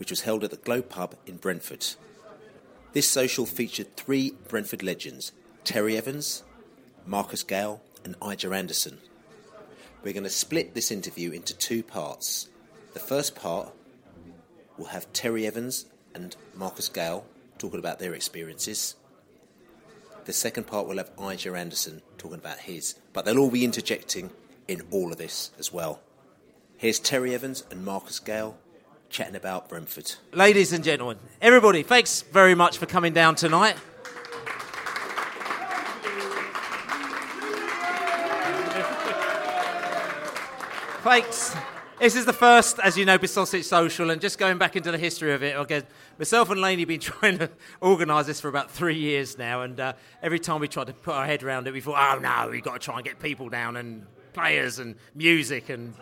which was held at the Globe Pub in Brentford. This social featured three Brentford legends Terry Evans, Marcus Gayle, and Ijah Anderson. We're going to split this interview into two parts. The first part will have Terry Evans and Marcus Gayle talking about their experiences. The second part will have Ijah Anderson talking about his, but they'll all be interjecting in all of this as well. Here's Terry Evans and Marcus Gayle chatting about Brentford. Ladies and gentlemen, everybody, thanks very much for coming down tonight. Thanks. This is the first, as you know, Beesotted Social, and just going back into the history of it, again, myself and Laney have been trying to organise this for about three years now, and uh, every time we tried to put our head around it, we thought, oh no, we've got to try and get people down and players and music and.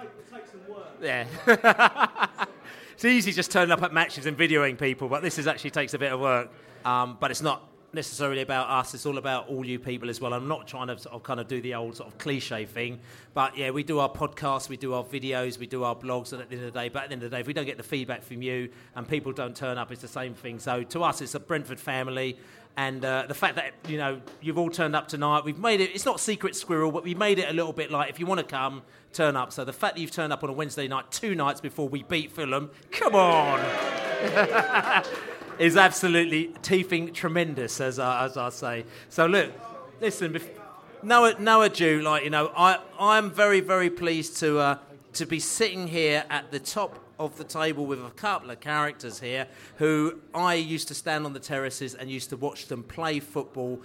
Yeah. it's easy just turning up at matches and videoing people, but this is actually takes a bit of work. Um, but it's not necessarily about us. It's all about all you people as well. I'm not trying to sort of kind of do the old sort of cliche thing, but yeah, we do our podcasts, we do our videos, we do our blogs, and at the end of the day, but at the end of the day, if we don't get the feedback from you and people don't turn up, it's the same thing. So to us, it's a Brentford family. And uh, the fact that you know you've all turned up tonight, we've made it. It's not secret squirrel, but we made it a little bit like if you want to come, turn up. So the fact that you've turned up on a Wednesday night, two nights before we beat Fulham, come on, is absolutely teething tremendous, as I, as I say. So look, listen, bef- no, no ado. Like you know, I I'm very very pleased to uh, to be sitting here at the top of the table with a couple of characters here who I used to stand on the terraces and used to watch them play football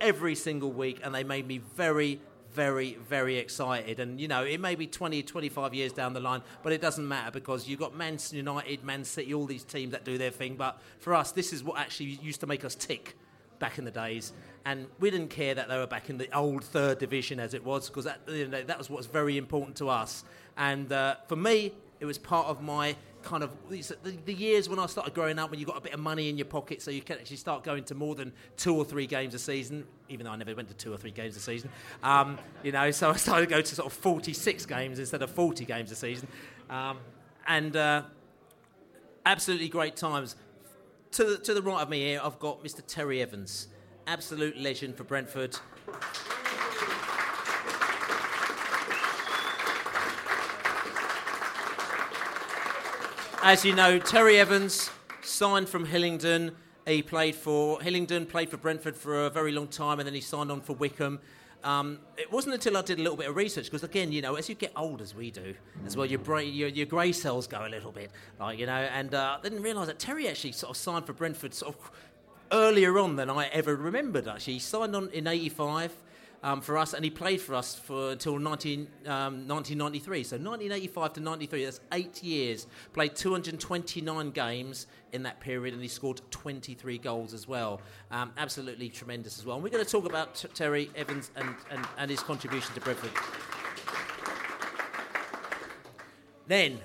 every single week, and they made me very, very, very excited. And you know, it may be 20, 25 years down the line, but it doesn't matter because you've got Manchester United, Man City, all these teams that do their thing. But for us, this is what actually used to make us tick back in the days. And we didn't care that they were back in the old third division as it was, because that, you know, that was what's very important to us. And uh, for me, it was part of my kind of the, years when I started growing up, when you got a bit of money in your pocket, so you can actually start going to more than two or three games a season. Even though I never went to two or three games a season, um, you know, so I started to go to sort of 46 games instead of 40 games a season, um, and uh, absolutely great times. To the, to the right of me here, I've got Mr. Terry Evans, absolute legend for Brentford. As you know, Terry Evans signed from Hillingdon. He played for Hillingdon, played for Brentford for a very long time, and then he signed on for Wycombe. Um, it wasn't until I did a little bit of research, because again, you know, as you get old, as we do, as well, your brain, your, your grey cells go a little bit, like you know. And uh, I didn't realise that Terry actually sort of signed for Brentford sort of earlier on than I ever remembered. Actually, he signed on in '85 um, for us, and he played for us for until 19, um, 1993. So 1985 to 93, that's eight years. Played 229 games in that period, and he scored 23 goals as well. Um, absolutely tremendous as well. And we're going to talk about T- Terry Evans and, and, and his contribution to Brentford. Then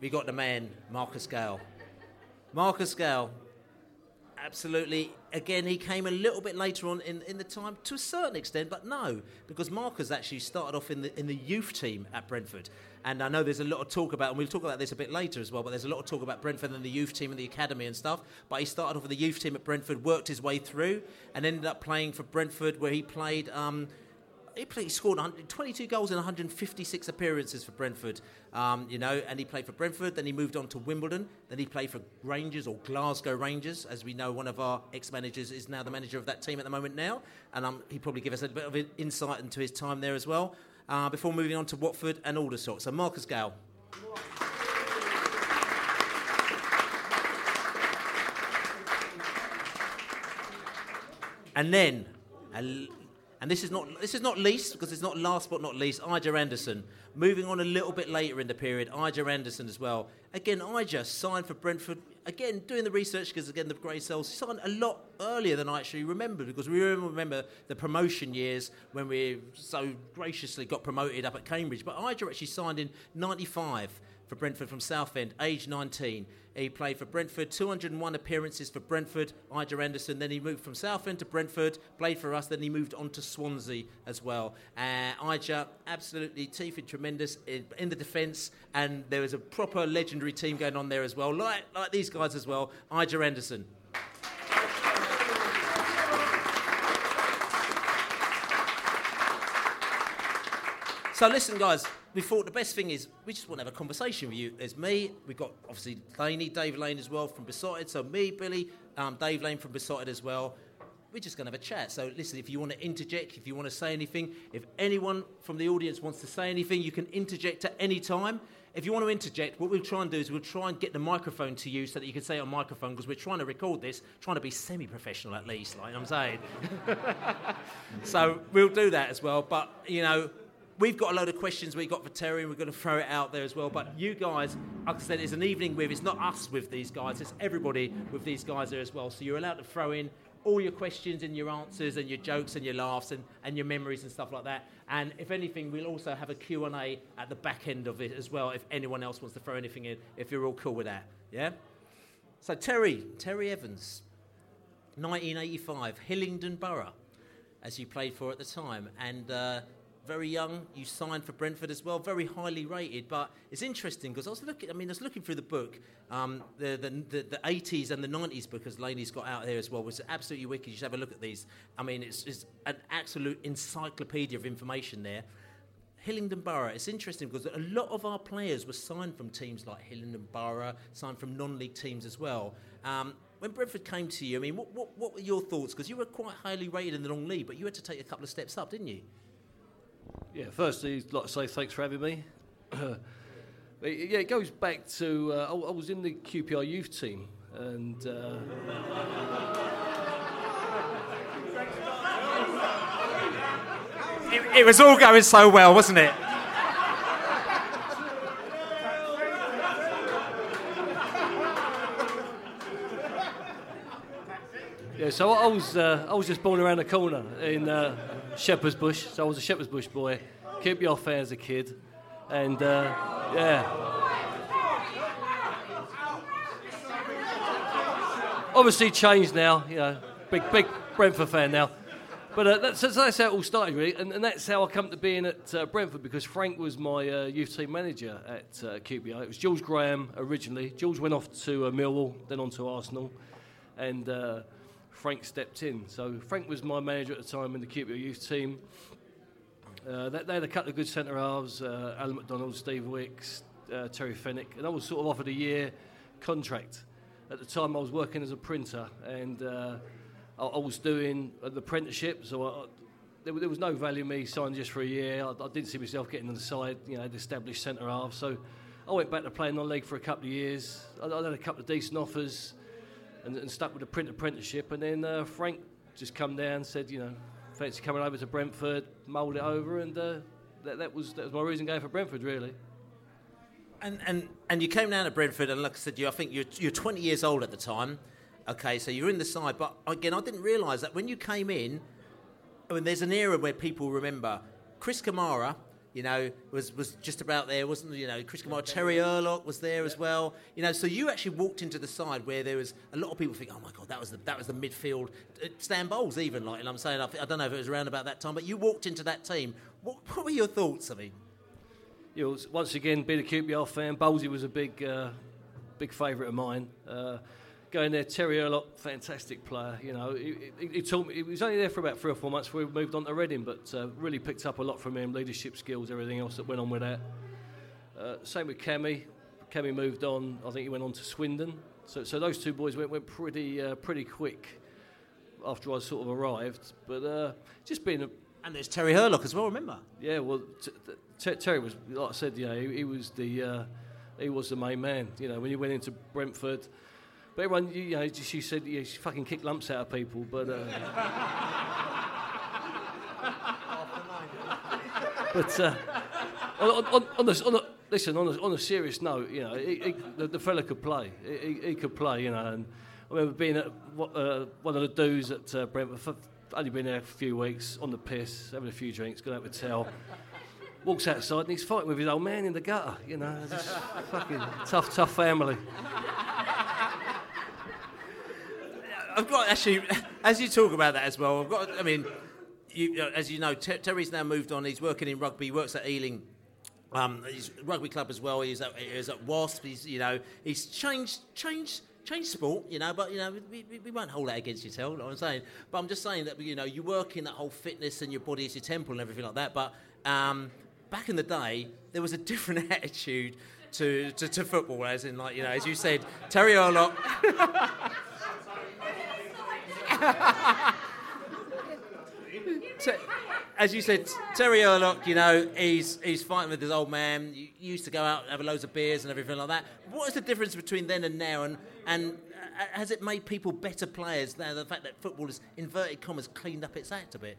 we got the man, Marcus Gayle. Marcus Gayle, absolutely. Again, he came a little bit later on in, in the time to a certain extent, but no, because Marcus actually started off in the in the youth team at Brentford. And I know there's a lot of talk about, and we'll talk about this a bit later as well, but there's a lot of talk about Brentford and the youth team and the academy and stuff. But he started off with the youth team at Brentford, worked his way through, and ended up playing for Brentford, where he played. Um, he, played, he scored 22 goals in 156 appearances for Brentford, um, you know, and he played for Brentford. Then he moved on to Wimbledon. Then he played for Rangers or Glasgow Rangers, as we know. One of our ex-managers is now the manager of that team at the moment now, and um, he probably give us a bit of insight into his time there as well. Uh, before moving on to Watford and Aldershot. So Marcus Gayle. And then and this is not this is not least because it's not last but not least. Ijah Anderson moving on a little bit later in the period. Ijah Anderson as well. Again, Ijah signed for Brentford. Again, doing the research because again the grey cells signed a lot earlier than I actually remember because we remember the promotion years when we so graciously got promoted up at Cambridge. But Ijah actually signed in '95 for Brentford from Southend, age 19. He played for Brentford, 201 appearances for Brentford, Ijah Anderson. Then he moved from Southend to Brentford, played for us. Then he moved on to Swansea as well. Uh, Ijah, absolutely teeth tremendous in, in the defence, and there was a proper legendary team going on there as well, like, like these guys as well. Ijah Anderson. So listen, guys. We thought the best thing is we just want to have a conversation with you. There's me. We've got obviously Laney, Dave Lane as well from Beesotted. So me, Billy, um, Dave Lane from Beesotted as well. We're just going to have a chat. So listen, if you want to interject, if you want to say anything, if anyone from the audience wants to say anything, you can interject at any time. If you want to interject, what we'll try and do is we'll try and get the microphone to you so that you can say it on microphone because we're trying to record this, trying to be semi-professional at least, like I'm saying. so we'll do that as well. But you know, we've got a load of questions we've got for Terry, and we're going to throw it out there as well. But you guys, like I said, it's an evening with, it's not us with these guys, it's everybody with these guys there as well. So you're allowed to throw in all your questions and your answers and your jokes and your laughs and, and your memories and stuff like that. And if anything, we'll also have a Q&A at the back end of it as well if anyone else wants to throw anything in, if you're all cool with that. Yeah? So Terry, Terry Evans, 1985, Hillingdon Borough, as you played for at the time. And... Uh, very young. You signed for Brentford as well, very highly rated. But it's interesting because I was looking. I mean, I was looking through the book, um, the, the, the the 80s and the 90s book, as Laney's got out there as well, was absolutely wicked. You should have a look at these. I mean, it's, it's an absolute encyclopedia of information there. Hillingdon Borough. It's interesting because a lot of our players were signed from teams like Hillingdon Borough, signed from non-league teams as well. Um, when Brentford came to you, I mean, what, what, what were your thoughts? Because you were quite highly rated in the non-league, but you had to take a couple of steps up, didn't you? Yeah, firstly, I'd like to say thanks for having me. yeah, it goes back to uh, I, I, was in the QPR youth team, and uh, it, it was all going so well, wasn't it? Yeah, so I was uh, I was just born around the corner in uh, Shepherd's Bush. So I was a Shepherd's Bush boy. Keep your fair as a kid, and uh, yeah. Obviously changed now. You know, big big Brentford fan now. But uh, that's, that's, how it all started, really, and, and, that's how I come to being at uh, Brentford because Frank was my uh, youth team manager at uh, QPR. It was George Graham originally. George went off to uh, Millwall, then on to Arsenal, and uh, Frank stepped in. So Frank was my manager at the time in the QPR youth team. Uh, they, had a couple of good centre halves, uh, Alan McDonald, Steve Wicks, uh, Terry Fenwick, and I was sort of offered a year contract. At the time, I was working as a printer, and uh, I, I, was doing an apprenticeship, so I, there, there, was no value in me signing just for a year. I, I didn't see myself getting on the side, you know, the established centre half. So I went back to playing on leg for a couple of years. I, I had a couple of decent offers and, and stuck with the print apprenticeship. And then uh, Frank just come down and said, you know, fancy coming over to Brentford, mould it over, and uh, that, that, was, that was my reason going for Brentford, really. And, and, and you came down to Brentford, and like I said, you, I think you're, you're 20 years old at the time. Okay, so you're in the side, but again, I didn't realise that when you came in, I mean, there's an era where people remember Chris Kamara, you know, was, was just about there, wasn't you know, Chris Kamara, Terry Hurlock was there as well. You know, so you actually walked into the side where there was a lot of people think, oh my God, that was the, that was the midfield. Uh, Stan Bowles even, like, and I'm saying, I, I don't know if it was around about that time, but you walked into that team. What, what were your thoughts? I mean, you know, once again, being a QPR fan, Bowlesy was a big, uh, big favourite of mine. Uh, going there, Terry Hurlock, fantastic player. You know, he, he, he, taught me. He was only there for about three or four months before we moved on to Reading, but uh, really picked up a lot from him, leadership skills, everything else that went on with that. Uh, same with Kemi. Kemi moved on. I think he went on to Swindon. So, so those two boys went, went pretty, uh, pretty quick after I sort of arrived. But uh, just being a and there's Terry Hurlock as well. Remember? Yeah, well, t- t- Terry was like I said. You know, he, he was the uh, he was the main man. You know, when he went into Brentford, but everyone, you, know, she said yeah, she fucking kicked lumps out of people. But uh, but uh, on, on, on, the, on the, listen, on a, on a serious note, you know, he, he, the, the fella could play. He, he, could play, you know. And I remember being at uh, one of the dudes at uh, Brentford only been there a few weeks, on the piss, having a few drinks, going out with Tell. Walks outside and he's fighting with his old man in the gutter, you know. Fucking tough, tough family. I've got actually, as you talk about that as well, I've got, I mean, you, as you know, Terry's now moved on. He's working in rugby. He works at Ealing. Um, he's rugby club as well. He's at, he's at Wasp. He's you know he's changed changed change sport, you know, but you know, we, we, we won't hold that against you, tell. You what I'm saying, but I'm just saying that you know, you work in that whole fitness and your body is your temple and everything like that. But um, back in the day, there was a different attitude to, to, to, football, as in like you know, as you said, Terry Hurlock. as you said, Terry Hurlock, you know, he's he's fighting with his old man. You used to go out and have loads of beers and everything like that. What is the difference between then and now? And and uh, has it made people better players now? The fact that football has inverted commas cleaned up its act a bit.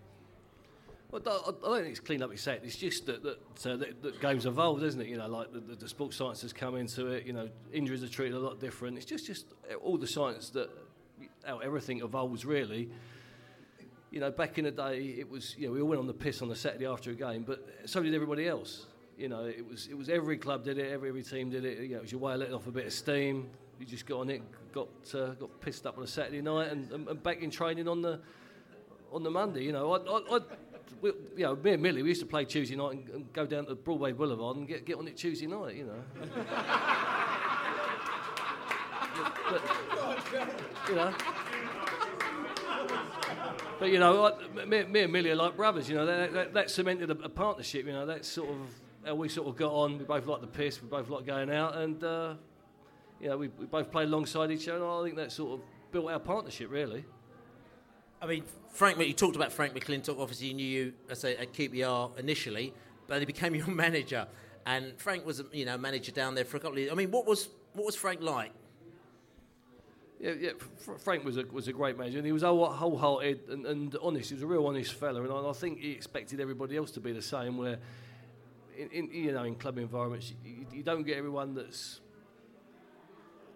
Well, I don't think it's cleaned up its act. It's just that that, uh, that, that game's evolved, isn't it? You know, like the, the, the sports science has come into it. You know, injuries are treated a lot different. It's just just all the science that how everything evolves really you know, back in the day, it was, you know, we all went on the piss on the Saturday after a game, but so did everybody else. You know, it was, it was every club did it, every, every team did it. You know, it was your way of letting off a bit of steam. You just got on it, got uh, got pissed up on a Saturday night, and, and, and, back in training on the on the Monday. You know, I, I, I we, you know, me and Millie, we used to play Tuesday night and, and, go down to Broadway Boulevard and get, get on it Tuesday night, you know. but, you know. But you know, me, me, and Millie are like brothers. You know, that, that, that cemented a, a, partnership. You know, that's sort of how we sort of got on. We both like the piss. We both like going out, and uh, you know, we, we both play alongside each other. I think that sort of built our partnership, really. I mean, Frank, you talked about Frank McLintock. Obviously, you knew you as a, at QPR initially, but he became your manager. And Frank was, you know, manager down there for a couple of years. I mean, what was what was Frank like? Yeah, yeah. Frank was a was a great manager, and he was wholehearted and, and honest. He was a real honest fella, and I, I, think he expected everybody else to be the same. Where, in, in you know, in club environments, you, you, don't get everyone that's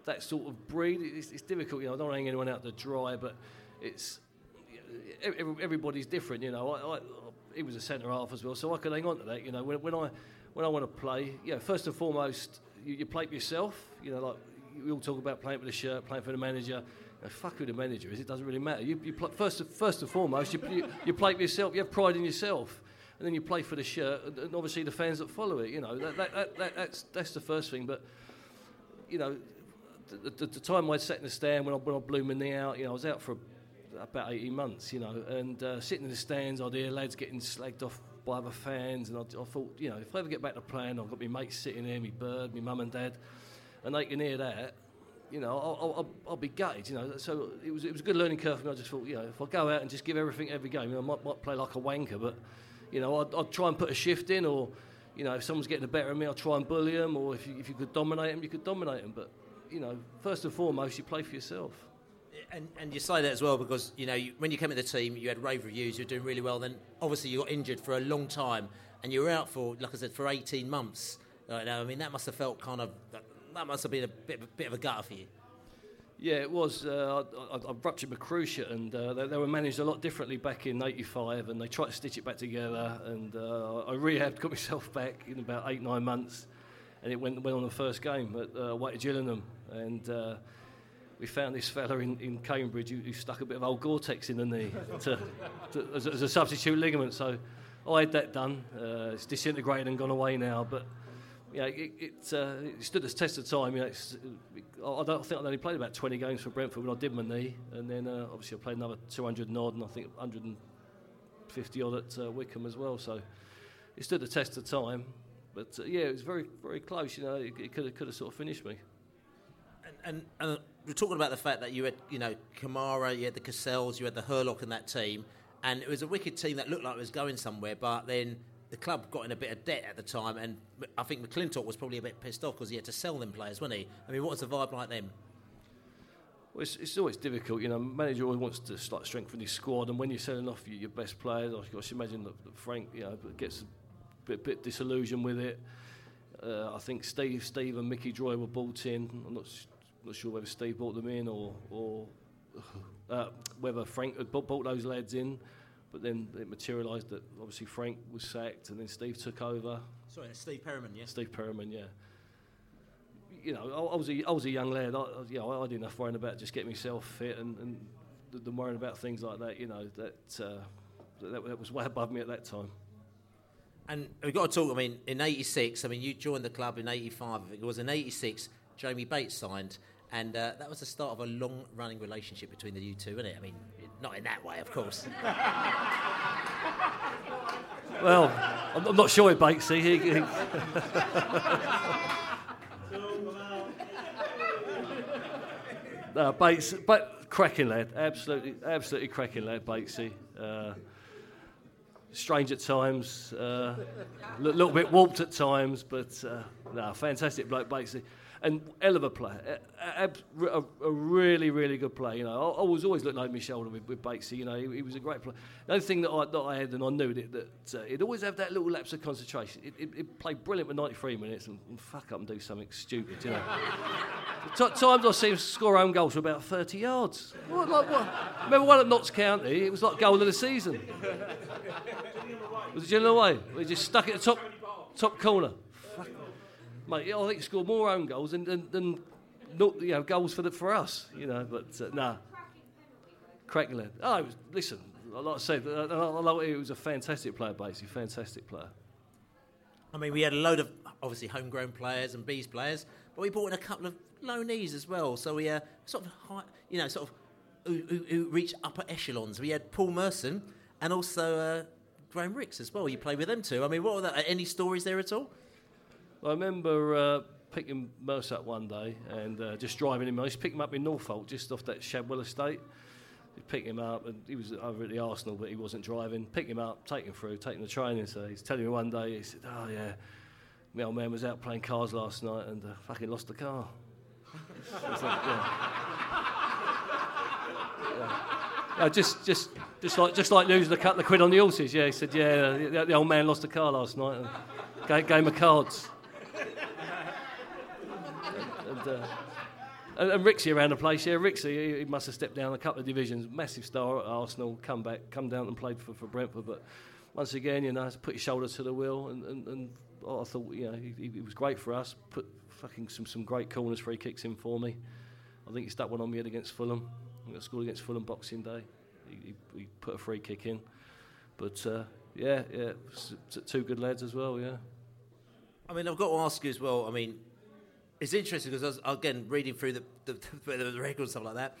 that sort of breed. It's, it's, difficult, you know. I don't want to hang anyone out to dry, but it's everybody's different, you know. I, I, he was a centre half as well, so I could hang on to that. You know, when, when I when I want to play, yeah. First and foremost, you, you play for yourself. You know, like we all talk about playing for the shirt, playing for the manager. You know, fuck who the manager is, it doesn't really matter. You, you play, first, first and foremost, you, you, you, play for yourself, you have pride in yourself, and then you play for the shirt, and, obviously the fans that follow it. You know, that, that, that, that's, that's the first thing. But, you know, the, the, the time I sat in the stand when I, when I blew my knee out, you know, I was out for about 18 months, you know, and uh, sitting in the stands, I'd hear lads getting slagged off by other fans, and I, I, thought, you know, if I ever get back to playing, I've got my mates sitting there, my bird, my mum and dad, and they can hear that, you know, I'll, I'll, I'll, be gutted, you know. So it was, it was a good learning curve for me. I just thought, you know, if I go out and just give everything every game, you know, I might, might play like a wanker, but, you know, I'd, I'd, try and put a shift in, or, you know, if someone's getting the better of me, I'll try and bully them, or if you, if you could dominate them, you could dominate them. But, you know, first and foremost, you play for yourself. And, and you say that as well because, you know, you, when you came in the team, you had rave reviews, you were doing really well. Then obviously you got injured for a long time and you were out for, like I said, for 18 months. Right now, I mean, that must have felt kind of, that must have been a bit, bit of a gutter for you. Yeah, it was. Uh, I, I ruptured my cruciate, and uh, they, they, were managed a lot differently back in '85, and they tried to stitch it back together. And uh, I rehabbed, got myself back in about eight, nine months, and it went, went on the first game at uh, White Gillingham. And uh, we found this fella in, in Cambridge who, who, stuck a bit of old Gore-Tex in the knee to, to, as, as, a substitute ligament. So I had that done. Uh, it's disintegrated and gone away now, but you know, it, it, uh, it stood the test of time. You know, I don't think I'd only played about 20 games for Brentford when I did my knee, and then uh, obviously I played another 200 and odd, and I think 150 odd at uh, Wycombe as well. So it stood the test of time. But uh, yeah, it was very, very close. You know, it, it could have, could have sort of finished me. And, and, and, we're talking about the fact that you had, you know, Kamara, you had the Cassells, you had the Hurlock in that team, and it was a wicked team that looked like it was going somewhere, but then the club got in a bit of debt at the time, and I think McLintock was probably a bit pissed off because he had to sell them players, wasn't he? I mean, what was the vibe like then? Well, it's, it's, always difficult, you know. Manager always wants to like strengthen his squad, and when you're selling off your, your best players, I should imagine that, Frank, you know, gets a bit, bit disillusioned with it. Uh, I think Steve, Steve, and Mickey Droy were bought in. I'm not, not sure whether Steve bought them in or, or uh, whether Frank had bought, bought those lads in. But then it materialised that obviously Frank was sacked and then Steve took over. Sorry, Steve Perryman, yeah. Steve Perryman, yeah. You know, I, I was a, I was a young lad. I, you know, I, did enough worrying about just getting myself fit and, and than worrying about things like that. You know, that, uh, that that was way above me at that time. And we've got to talk. I mean, in '86, I mean, you joined the club in '85. It was in '86. Jamie Bates signed, and uh, that was the start of a long-running relationship between the you two, isn't it? I mean, not in that way, of course. well, I'm, not sure it Bakes. He, he, no, Bates, but cracking lad, absolutely, absolutely cracking lad, Batesy. Uh, strange at times, a uh, little bit warped at times, but uh, no, fantastic bloke, Batesy and hell of a player, a, a, a, really, really good player. You know, I, I, was always looking over my shoulder with, with Batesy. You know, he, he, was a great player. The only thing that I, that I had, and I knew that, that uh, he'd always have that little lapse of concentration. It, it, it played brilliant for 93 minutes and, and, fuck up and do something stupid. You know, T- times I see him score own goals for about 30 yards. What, like, what? Remember one at Notts County? It was like goal of the season. was it Gillingham away? We just stuck it at the top top corner mate, I think he scored more own goals than, than, than you know, goals for, the, for us, you know, but uh, nah. Oh, was, listen, like I said, uh, I, I, he was a fantastic player, basically, fantastic player. I mean, we had a load of obviously homegrown players and bees players, but we brought in a couple of loanees as well. So we uh, sort of, high, you know, sort of who, who, who reached upper echelons. We had Paul Merson and also uh, Graham Rix as well. You played with them too. I mean, what were that? Any stories there at all? I remember uh, picking Merce up one day and uh, just driving him. I used to pick him up in Norfolk, just off that Shadwell estate. Pick him up, and he was over at the Arsenal, but he wasn't driving. Pick him up, take him through, take him to training. So he's telling me one day, he said, "Oh yeah, my old man was out playing cars last night and uh, fucking lost the car." like, yeah. yeah. just, just, just like, just like losing a couple of quid on the horses. Yeah, he said, yeah, the, the old man lost the car last night. And game of cards and, uh, and, and Rixie around the place. Yeah, Rixie, he, he, must have stepped down a couple of divisions. Massive star at Arsenal, come back, come down and played for, for Brentford. But once again, you know, put your shoulder to the wheel, and, and, and oh, I thought, you know, he, he, was great for us. Put fucking some, some great corners, free kicks in for me. I think he stuck one on me against Fulham. I got scored against Fulham Boxing Day. He, he, he put a free kick in. But uh, yeah, yeah, two good lads as well. Yeah. I mean, I've got to ask you as well. I mean, it's interesting because I was again reading through the, the, the records and stuff like that.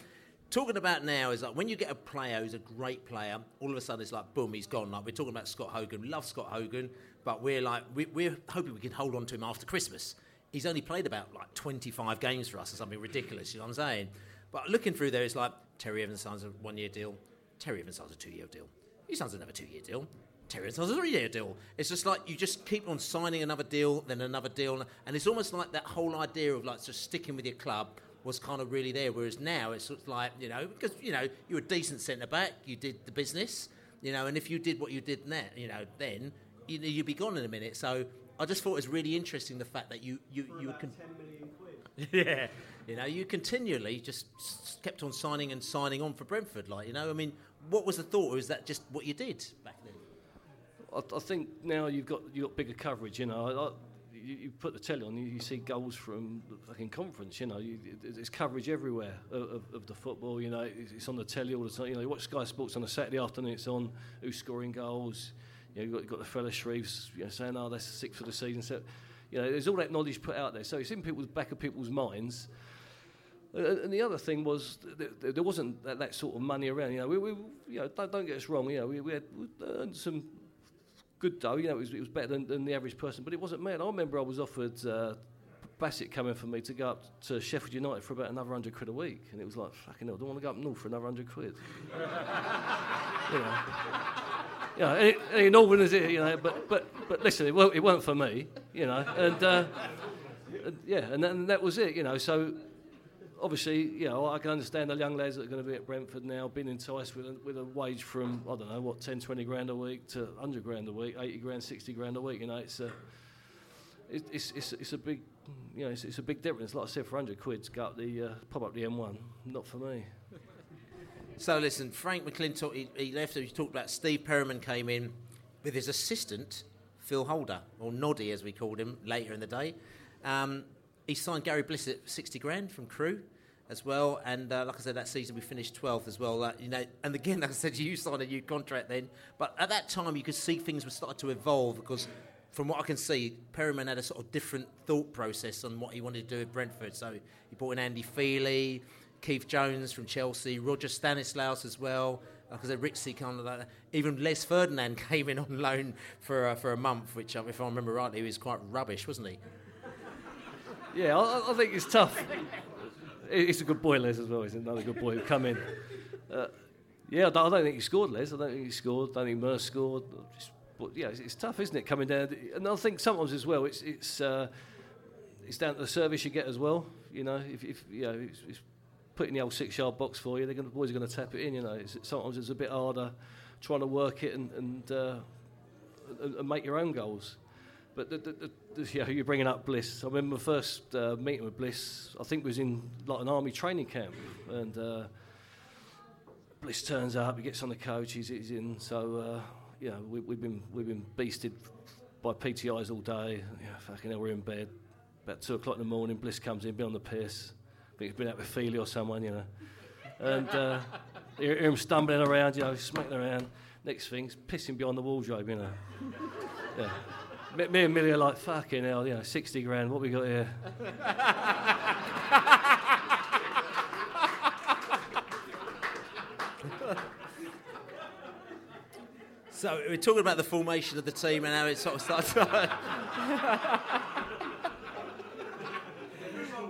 Talking about now is like when you get a player who's a great player, all of a sudden it's like boom, he's gone. Like we're talking about Scott Hogan, love Scott Hogan, but we're like we, we're hoping we can hold on to him after Christmas. He's only played about like 25 games for us or something ridiculous. You know what I'm saying? But looking through there, it's like Terry Evans signs a one-year deal. Terry Evans signs a two-year deal. He signs another two-year deal. Terry Evans a three-year deal. It's just like you just keep on signing another deal, then another deal, and it's almost like that whole idea of like just sticking with your club was kind of really there. Whereas now it's sort of like you know because you know you're a decent centre back, you did the business, you know, and if you did what you did now, you know, then you, you'd be gone in a minute. So I just thought it was really interesting the fact that you you For you can. 10 million quid. yeah, You know, you continually just kept on signing and signing on for Brentford. Like, you know, I mean, what was the thought, or is that just what you did back then? I, I think now you've got you got bigger coverage. You know, I, you, you put the telly on, you, you see goals from the fucking conference. You know, you, it- there's coverage everywhere of, of, of the football. You know, it's, it's on the telly all the time. You know, you watch Sky Sports on a Saturday afternoon. It's on who's scoring goals. You know, you've got, you've got the fellow Shreves you know, saying, "Oh, that's six for the season." So, you know, there's all that knowledge put out there. So it's in people's back of people's minds. And the other thing was th- th- there wasn't that, sort of money around. You know, we, we you know, don't, don't get us wrong. You know, we, we had earned some good dough. You know, it was, it was better than, than the average person, but it wasn't mad. I remember I was offered uh, Bassett coming for me to go up to Sheffield United for about another hundred quid a week, and it was like fucking hell. I don't want to go up north for another hundred quid. you know. You know, it, it ain't Northern, is it? You know, but but but listen, it weren't, it weren't for me, you know, and uh, yeah, and, then that was it, you know. So obviously, you know, I can understand the young lads that are going to be at Brentford now, being enticed with a, with a wage from I don't know what 10, 20 grand a week to 100 grand a week, 80 grand, 60 grand a week. You know, it's a it, it's, it's it's a big you know it's, it's a big difference. Like I said, for 100 quid go up the uh, pop up the M1, not for me. So listen, Frank McLintock, he, he left. He talked about Steve Perryman came in with his assistant Phil Holder, or Noddy as we called him later in the day. Um, he signed Gary Bliss at sixty grand from Crewe as well, and uh, like I said, that season we finished twelfth as well. Uh, you know, and again, like I said, you signed a new contract then, but at that time you could see things were starting to evolve because. From what I can see, Perryman had a sort of different thought process on what he wanted to do at Brentford. So he brought in Andy Feeley, Keith Jones from Chelsea, Roger Stanislaus as well. Because I said, Ritzy kind of like that. Even Les Ferdinand came in on loan for uh, for a month, which, um, if I remember rightly, he was quite rubbish, wasn't he? Yeah, I, I think it's tough. He's a good boy, Les, as well. He's another good boy who come in. Uh, yeah, I don't, I don't think he scored, Les. I don't think he scored. I don't think Merce scored. Just, but yeah, it's, it's tough, isn't it, coming down? And I think sometimes as well, it's it's uh, it's down to the service you get as well. You know, if, if you know, it's, it's putting the old six-yard box for you, they're gonna, the boys are going to tap it in. You know, it's, sometimes it's a bit harder trying to work it and and, uh, and, and make your own goals. But the, the, the, know, you're bringing up Bliss. I remember my first uh, meeting with Bliss. I think was in like an army training camp, and uh, Bliss turns up. He gets on the coach. He's, he's in. So uh, know, we, we've been we've been beasted by PTIs all day. Yeah, fucking hell, we're in bed. About two o'clock in the morning, Bliss comes in, been on the piss. I think he's been out with Feeley or someone, you know. And uh, you hear him stumbling around, you know, smacking around. Next thing, he's pissing behind the wardrobe, you know. Yeah. Me, me and Millie are like, fucking hell, you know, 60 grand, what we got here? So we're talking about the formation of the team and how it sort of starts. I